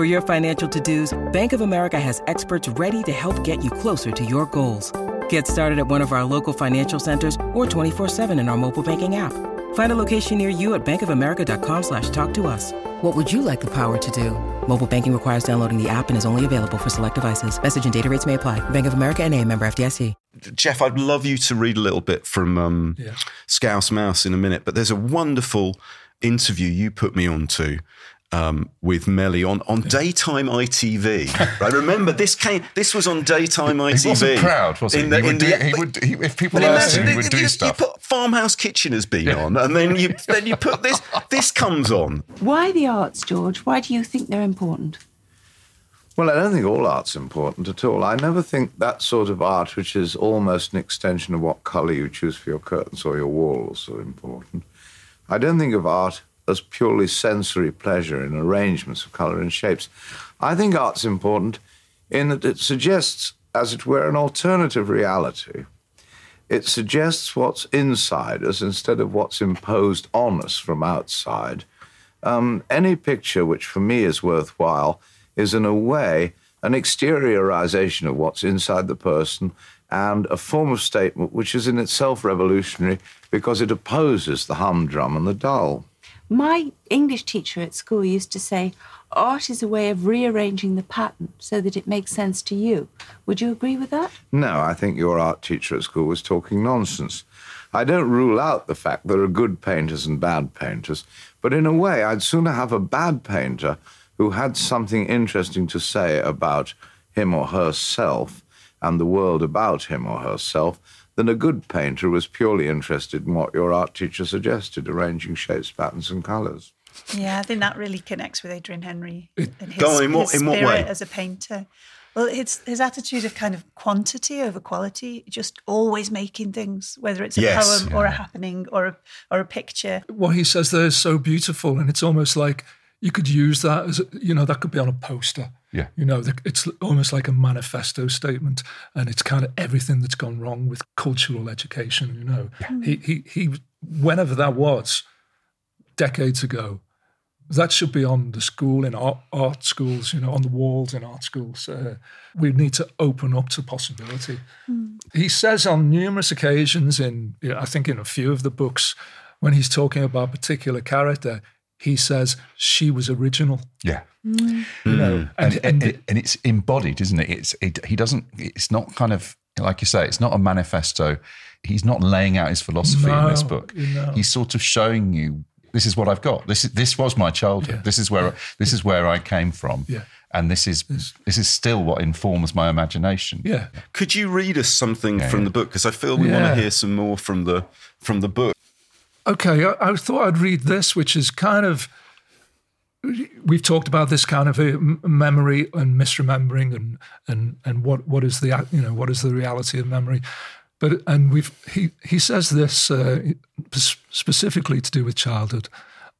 For your financial to-dos, Bank of America has experts ready to help get you closer to your goals. Get started at one of our local financial centers or 24-7 in our mobile banking app. Find a location near you at bankofamerica.com slash talk to us. What would you like the power to do? Mobile banking requires downloading the app and is only available for select devices. Message and data rates may apply. Bank of America and a member FDIC. Jeff, I'd love you to read a little bit from um, Yeah. Scouse Mouse in a minute, but there's a wonderful interview you put me onto um, with Melly on, on daytime ITV. right? Remember, this came. This was on daytime ITV. He wasn't proud, was he? In the- he would do, the- he would, he, if people But asked him, imagine he would do you, stuff. You put Farmhouse Kitchen has been on, and then you then you put this. This comes on. Why the arts, George? Why do you think they're important? Well, I don't think all art's important at all. I never think that sort of art, which is almost an extension of what colour you choose for your curtains or your walls, are important. I don't think of art as purely sensory pleasure in arrangements of colour and shapes. I think art's important in that it suggests, as it were, an alternative reality. It suggests what's inside us instead of what's imposed on us from outside. Um, any picture which for me is worthwhile is, in a way, an exteriorization of what's inside the person and a form of statement which is in itself revolutionary because it opposes the humdrum and the dull. My English teacher at school used to say, art is a way of rearranging the pattern so that it makes sense to you. Would you agree with that? No, I think your art teacher at school was talking nonsense. I don't rule out the fact there are good painters and bad painters, but in a way, I'd sooner have a bad painter who had something interesting to say about him or herself and the world about him or herself than a good painter who was purely interested in what your art teacher suggested, arranging shapes, patterns, and colours. Yeah, I think that really connects with Adrian Henri and his, Go in what- his in what way? as a painter. Well, his his attitude of kind of quantity over quality, just always making things, whether it's a Yes. poem or a happening or a or a picture. what he says there is so beautiful, and it's almost like you could use that as a- you know that could be on a poster. Yeah. you know, it's almost like a manifesto statement, and it's kind of everything that's gone wrong with cultural education. You know, he he he, whenever that was, decades ago, that should be on the school in art, art schools. You know, on the walls in art schools. Uh, we need to open up to possibility. He says on numerous occasions, in you know, I think in a few of the books, when he's talking about a particular character, he says she was original. Yeah. Mm. You know, mm. and, and, and, and it's embodied, isn't it? It's it, he doesn't. It's not kind of like you say. It's not a manifesto. He's not laying out his philosophy in this book. no. He's sort of showing you this is what I've got. This is this was my childhood. This is where this is where I came from. Yeah. And this is this is still what informs my imagination. Yeah. Could you read us something Yeah, from yeah. the book? Because I feel we want to hear some more from the from the book. Okay, I, I thought I'd read this, which is kind of. We've talked about this kind of m- memory and misremembering, and and and what what is the you know what is the reality of memory, but and we've he he says this uh, specifically to do with childhood.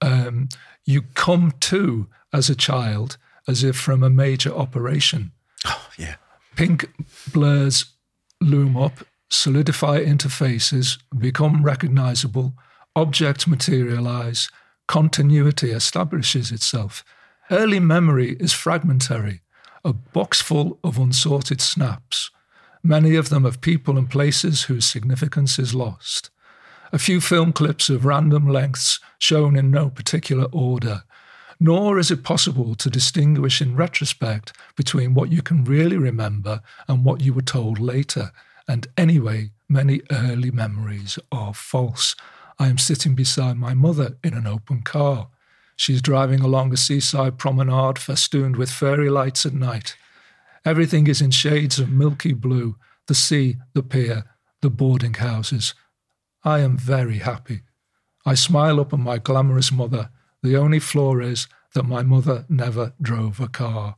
Um, you come to as a child as if from a major operation. yeah. Pink blurs loom up, solidify into faces, become recognizable, objects materialize, continuity establishes itself. Early memory is fragmentary, a box full of unsorted snaps, many of them of people and places whose significance is lost. A few film clips of random lengths shown in no particular order. Nor is it possible to distinguish in retrospect between what you can really remember and what you were told later. And anyway, Many early memories are false. I am sitting beside my mother in an open car. She's driving along a seaside promenade festooned with fairy lights at night. Everything is in shades of milky blue the sea, the pier, the boarding houses. I am very happy. I smile up at my glamorous mother. The only flaw is that my mother never drove a car.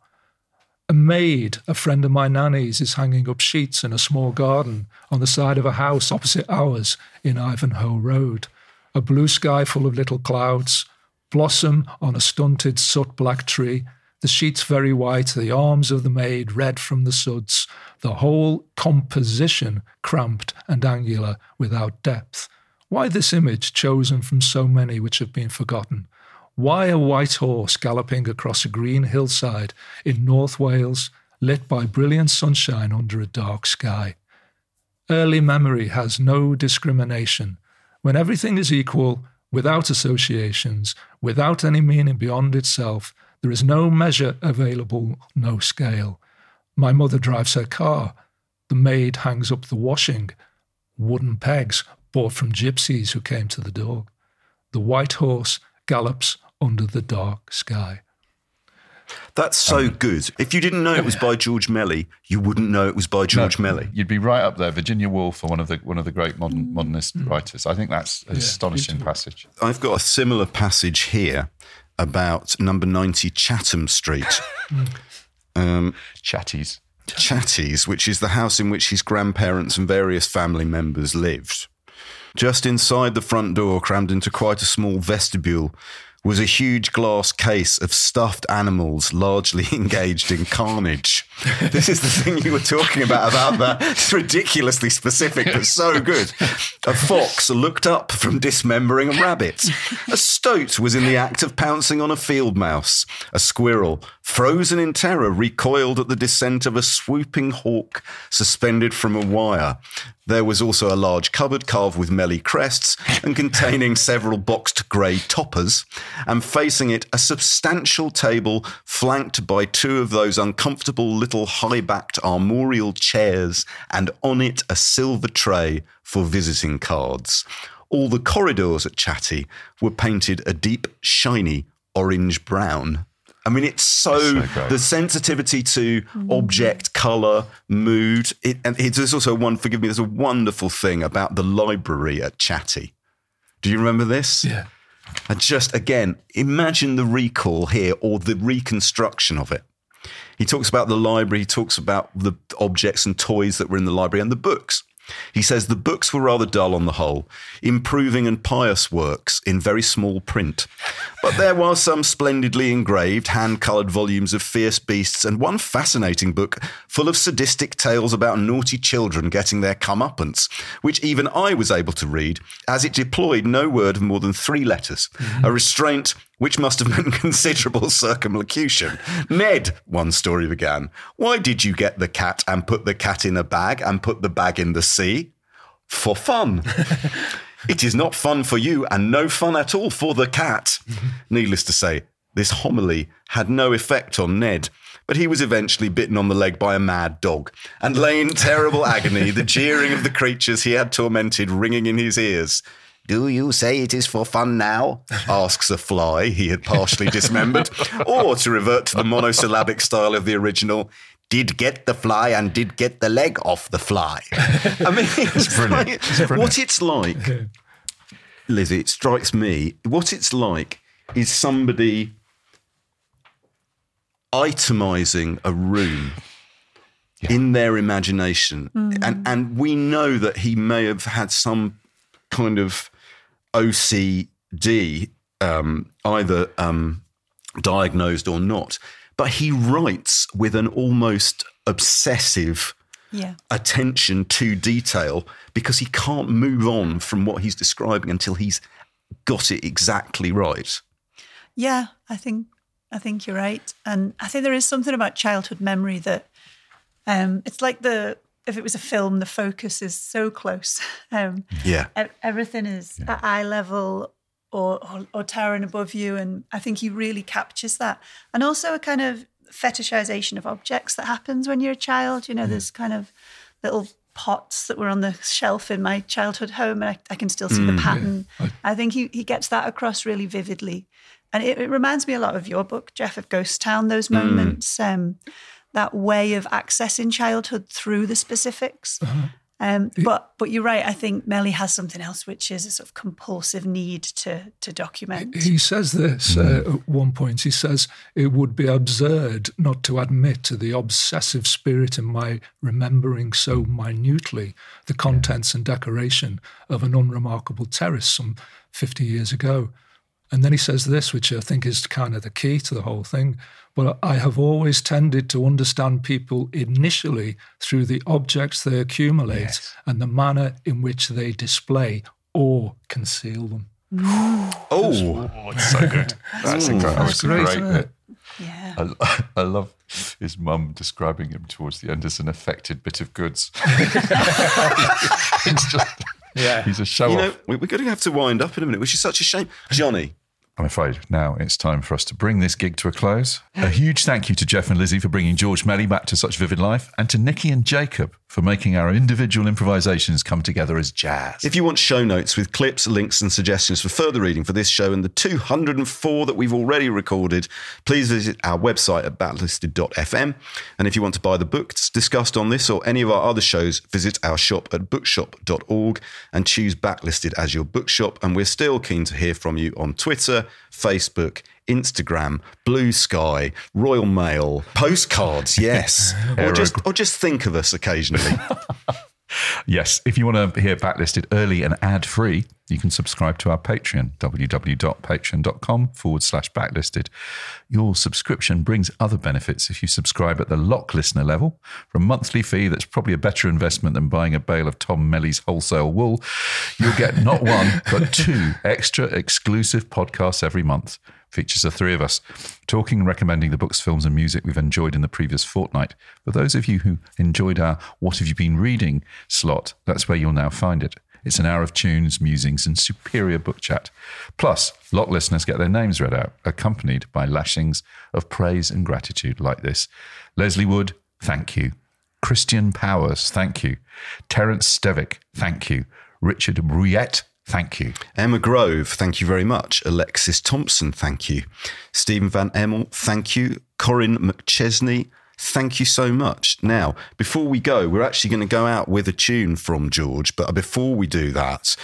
A maid, a friend of my nanny's, is hanging up sheets in a small garden on the side of a house opposite ours in Ivanhoe Road. A blue sky full of little clouds, blossom on a stunted soot black tree, the sheets very white, the arms of the maid red from the suds, the whole composition cramped and angular without depth. Why this image chosen from so many which have been forgotten? Why a white horse galloping across a green hillside in North Wales, lit by brilliant sunshine under a dark sky? Early memory has no discrimination. When everything is equal, without associations, without any meaning beyond itself, there is no measure available, no scale. My mother drives her car. The maid hangs up the washing. Wooden pegs bought from gypsies who came to the door. The white horse gallops under the dark sky. That's so um, good. If you didn't know it was by George Melly, you wouldn't know it was by George No, Melly. You'd be right up there. Virginia Woolf, or one of the one of the great modern mm. modernist mm. writers. I think that's an astonishing passage. I've got a similar passage here about number 90 Chatham Street. Mm. um, Chatties. Chatties, which is the house in which his grandparents and various family members lived. Just inside the front door, crammed into quite a small vestibule, was a huge glass case of stuffed animals largely engaged in carnage. This is the thing you were talking about, about that. It's ridiculously specific, but so good. A fox looked up from dismembering a rabbit. A stoat was in the act of pouncing on a field mouse. A squirrel, frozen in terror, recoiled at the descent of a swooping hawk suspended from a wire. There was also a large cupboard carved with melly crests and containing several boxed grey toppers, and facing it a substantial table flanked by two of those uncomfortable little high backed armorial chairs, and on it a silver tray for visiting cards. All the corridors at Chatty were painted a deep, shiny orange brown. I mean, it's so, so the sensitivity to object, color, mood. It, and it, there's also one. Forgive me. There's a wonderful thing about the library at Chatty. Do you remember this? Yeah. And just again, imagine the recall here or the reconstruction of it. He talks about the library. He talks about the objects and toys that were in the library and the books. He says the books were rather dull on the whole, improving and pious works in very small print. But there were some splendidly engraved, hand coloured volumes of fierce beasts, and one fascinating book full of sadistic tales about naughty children getting their comeuppance, which even I was able to read, as it deployed no word of more than three letters, a restraint which must have meant considerable circumlocution. Ned, one story began, why did you get the cat and put the cat in a bag and put the bag in the sea? For fun. it is not fun for you and no fun at all for the cat. Needless to say, this homily had no effect on Ned. But he was eventually bitten on the leg by a mad dog and lay in terrible agony, the jeering of the creatures he had tormented ringing in his ears. Do you say it is for fun now? asks a fly he had partially dismembered. or to revert to the monosyllabic style of the original, did get the fly and did get the leg off the fly. I mean, it's brilliant. like- It's brilliant. what it's like, Lizzie, it strikes me, what it's like is somebody itemizing a room in their imagination. Mm. And, and we know that he may have had some kind of OCD, um, either um, diagnosed or not. But he writes with an almost obsessive Yeah. attention to detail because he can't move on from what he's describing until he's got it exactly right. Yeah, I think I think you're right, and I think there is something about childhood memory that um, it's like the if it was a film, the focus is so close. Um, Yeah. everything is at eye level or, or or towering above you, and I think he really captures that, and also a kind of fetishization of objects that happens when you're a child. You know, there's kind of little pots that were on the shelf in my childhood home, and I, I can still see the Mm. pattern. Yeah. I think he, he gets that across really vividly. And it, it reminds me a lot of your book, Jeff, of Ghost Town, those Mm. moments, um, that way of accessing childhood through the specifics. Uh-huh. Um, but but you're right. I think Melly has something else, which is a sort of compulsive need to to document. He says this uh, at one point. He says, It would be absurd not to admit to the obsessive spirit in my remembering so minutely the contents and decoration of an unremarkable terrace some 50 years ago. And then he says this, which I think is kind of the key to the whole thing. But I have always tended to understand people initially through the objects they accumulate and the manner in which they display or conceal them. Oh, it's so good. That's Mm. incredible. That's That's great, great. Yeah. I, I love his mum describing him towards the end as an affected bit of goods. He's just, yeah, he's a show you off. know, we're going to have to wind up in a minute, which is such a shame. Johnny, I'm afraid now it's time for us to bring this gig to a close. A huge thank you to Jeff and Lizzie for bringing George Melly back to such vivid life, and to Nikki and Jacob for making our individual improvisations come together as jazz. If you want show notes with clips, links, and suggestions for further reading for this show and the 204 that we've already recorded, please visit our website at backlisted.fm. And if you want to buy the books discussed on this or any of our other shows, visit our shop at bookshop.org and choose Backlisted as your bookshop. And we're still keen to hear from you on Twitter, Facebook, Instagram, Blue Sky, Royal Mail, postcards, yes, or just or just think of us occasionally. Yes, if you want to hear Backlisted early and ad free, you can subscribe to our Patreon, www.patreon.com forward slash backlisted. Your subscription brings other benefits if you subscribe at the lock listener level. For a monthly fee that's probably a better investment than buying a bale of Tom Melly's wholesale wool, you'll get not one, but two extra exclusive podcasts every month. Features the three of us talking and recommending the books, films, and music we've enjoyed in the previous fortnight. For those of you who enjoyed our What Have You Been Reading slot, that's where you'll now find it. It's an hour of tunes, musings, and superior book chat. Plus, lot listeners get their names read out, accompanied by lashings of praise and gratitude like this Leslie Wood, thank you. Christian Powers, thank you. Terence Stevick, thank you. Richard Bruyette, thank you. Emma Grove, thank you very much. Alexis Thompson, thank you. Stephen Van Emmel, thank you. Corinne McChesney, thank you so much. Now, before we go, we're actually going to go out with a tune from George, but before we do that,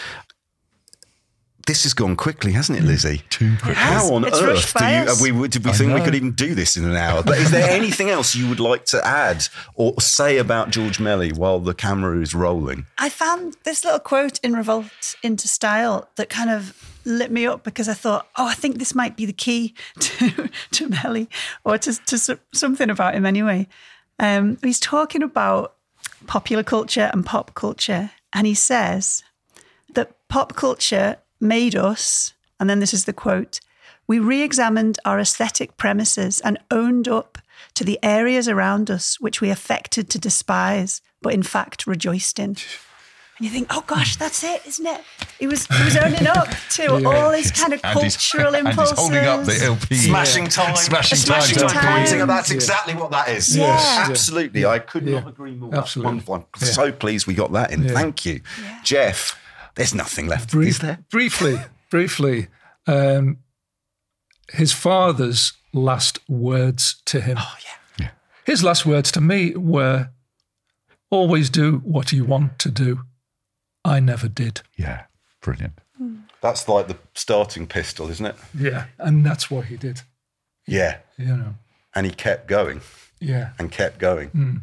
this has gone quickly, hasn't it, Lizzie? Too quickly. How on It's earth do you? us. we, did we I think we could even do this in an hour? But is there anything else you would like to add or say about George Melly while the camera is rolling? I found this little quote in Revolt into Style that kind of lit me up because I thought, oh, I think this might be the key to, to Melly or to, to something about him anyway. Um, he's talking about popular culture and pop culture. And he says that pop culture made us, and then this is the quote we re examined our aesthetic premises and owned up to the areas around us which we affected to despise, but in fact rejoiced in. And you think, oh gosh, that's it, isn't it? He was he was owning up to Yeah. all his kind of And he's- cultural and he's impulses. holding up the LP. Smashing time. Smashing Smashing time. time. Pointing, and that's Yeah. exactly what that is. Yeah. Absolutely. I could Yeah. not agree more. Absolutely. That's wonderful. I'm Yeah. so pleased we got that in. Yeah. Thank you. Jeff, there's nothing left, Brief- is there? Briefly, briefly, um, his father's last words to him. Oh, yeah. Yeah. His last words to me were always do what you want to do. I never did. Yeah, brilliant. That's like the starting pistol, isn't it? Yeah. And that's what he did, Yeah. you know. And he kept going Yeah. and kept going Hmm.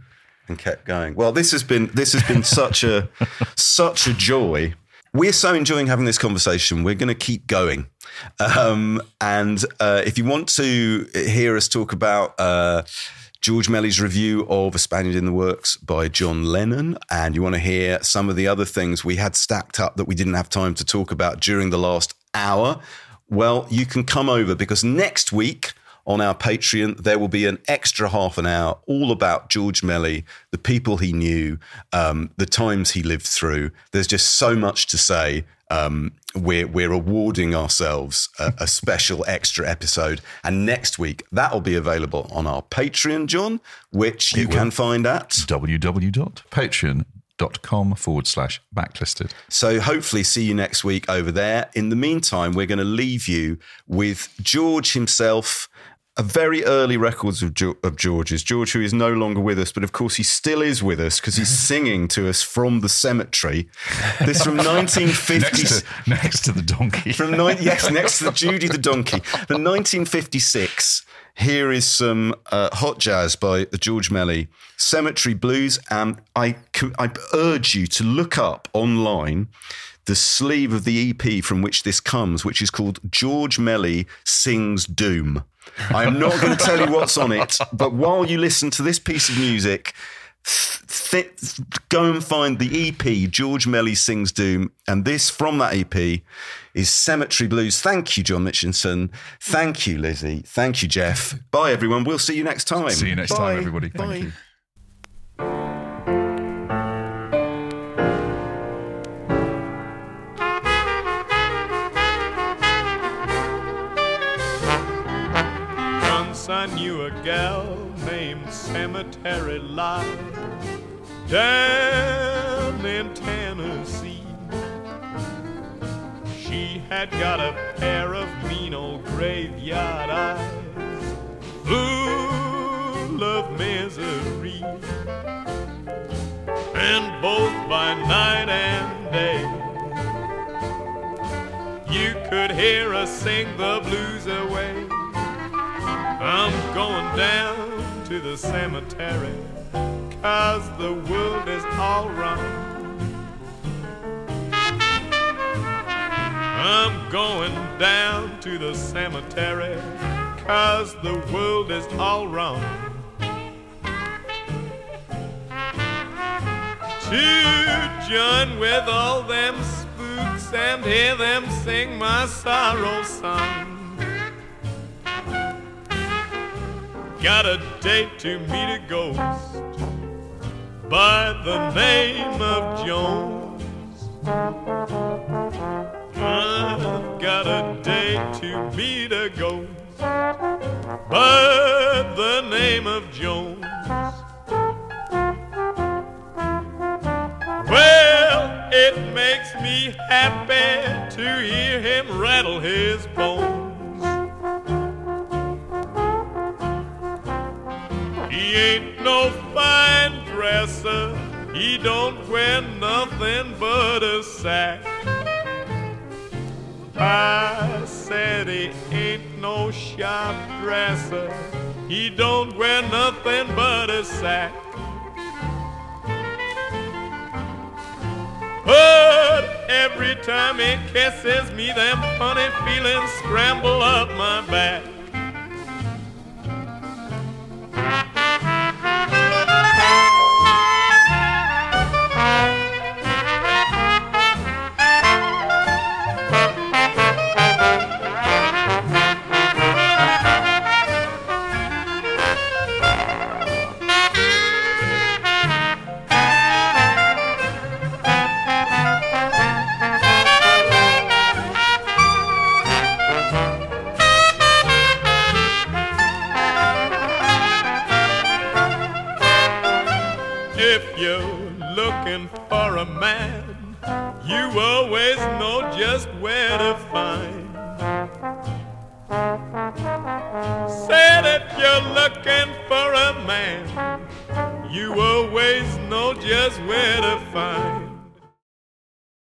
and kept going. Well, this has been this has been such a such a joy. We're so enjoying having this conversation. We're going to keep going. Um, and uh, if you want to hear us talk about uh, George Melly's review of A Spaniard in the Works by John Lennon, and you want to hear some of the other things we had stacked up that we didn't have time to talk about during the last hour, well, you can come over because next week on our Patreon, there will be an extra half an hour all about George Melly, the people he knew, um, the times he lived through. There's just so much to say. Um, we're, we're awarding ourselves a, a special extra episode. And next week, that'll be available on our Patreon, John, which you can find at. www.patreon.com com forward slash backlisted. So hopefully see you next week over there. In the meantime, we're going to leave you with George himself. A very early records of, jo- of George's. George, who is no longer with us, but of course he still is with us because he's singing to us from the cemetery. This from 1950. next, to, next to the donkey. From ni- yes, next to Judy the donkey. The 1956. Here is some uh, hot jazz by George Melly, Cemetery Blues. And I, I urge you to look up online the sleeve of the EP from which this comes, which is called George Melly Sings Doom. I am not going to tell you what's on it, but while you listen to this piece of music, th- th- go and find the EP George Melly Sings Doom. And this from that EP is Cemetery Blues. Thank you, John Mitchinson. Thank you, Lizzie. Thank you, Jeff. Bye, everyone. We'll see you next time. See you next Bye. time, everybody. Thank Bye. you. Once I knew a gal named Cemetery Live down in Tennessee. She had got a pair of mean old graveyard eyes full of misery. And both by night and day, you could hear her sing the blues away. I'm going down to the cemetery, cause the world is all wrong. I'm going down to the cemetery, cause the world is all wrong. To join with all them spooks and hear them sing my sorrow song. Got a date to meet a ghost by the name of Jones. I've got a date to meet a ghost by the name of Jones. Well, it makes me happy to hear him rattle his bones. Ain't no fine dresser. He don't wear nothing but a sack. I said he ain't no sharp dresser. He don't wear nothing but a sack. But every time he kisses me, them funny feelings scramble up my back.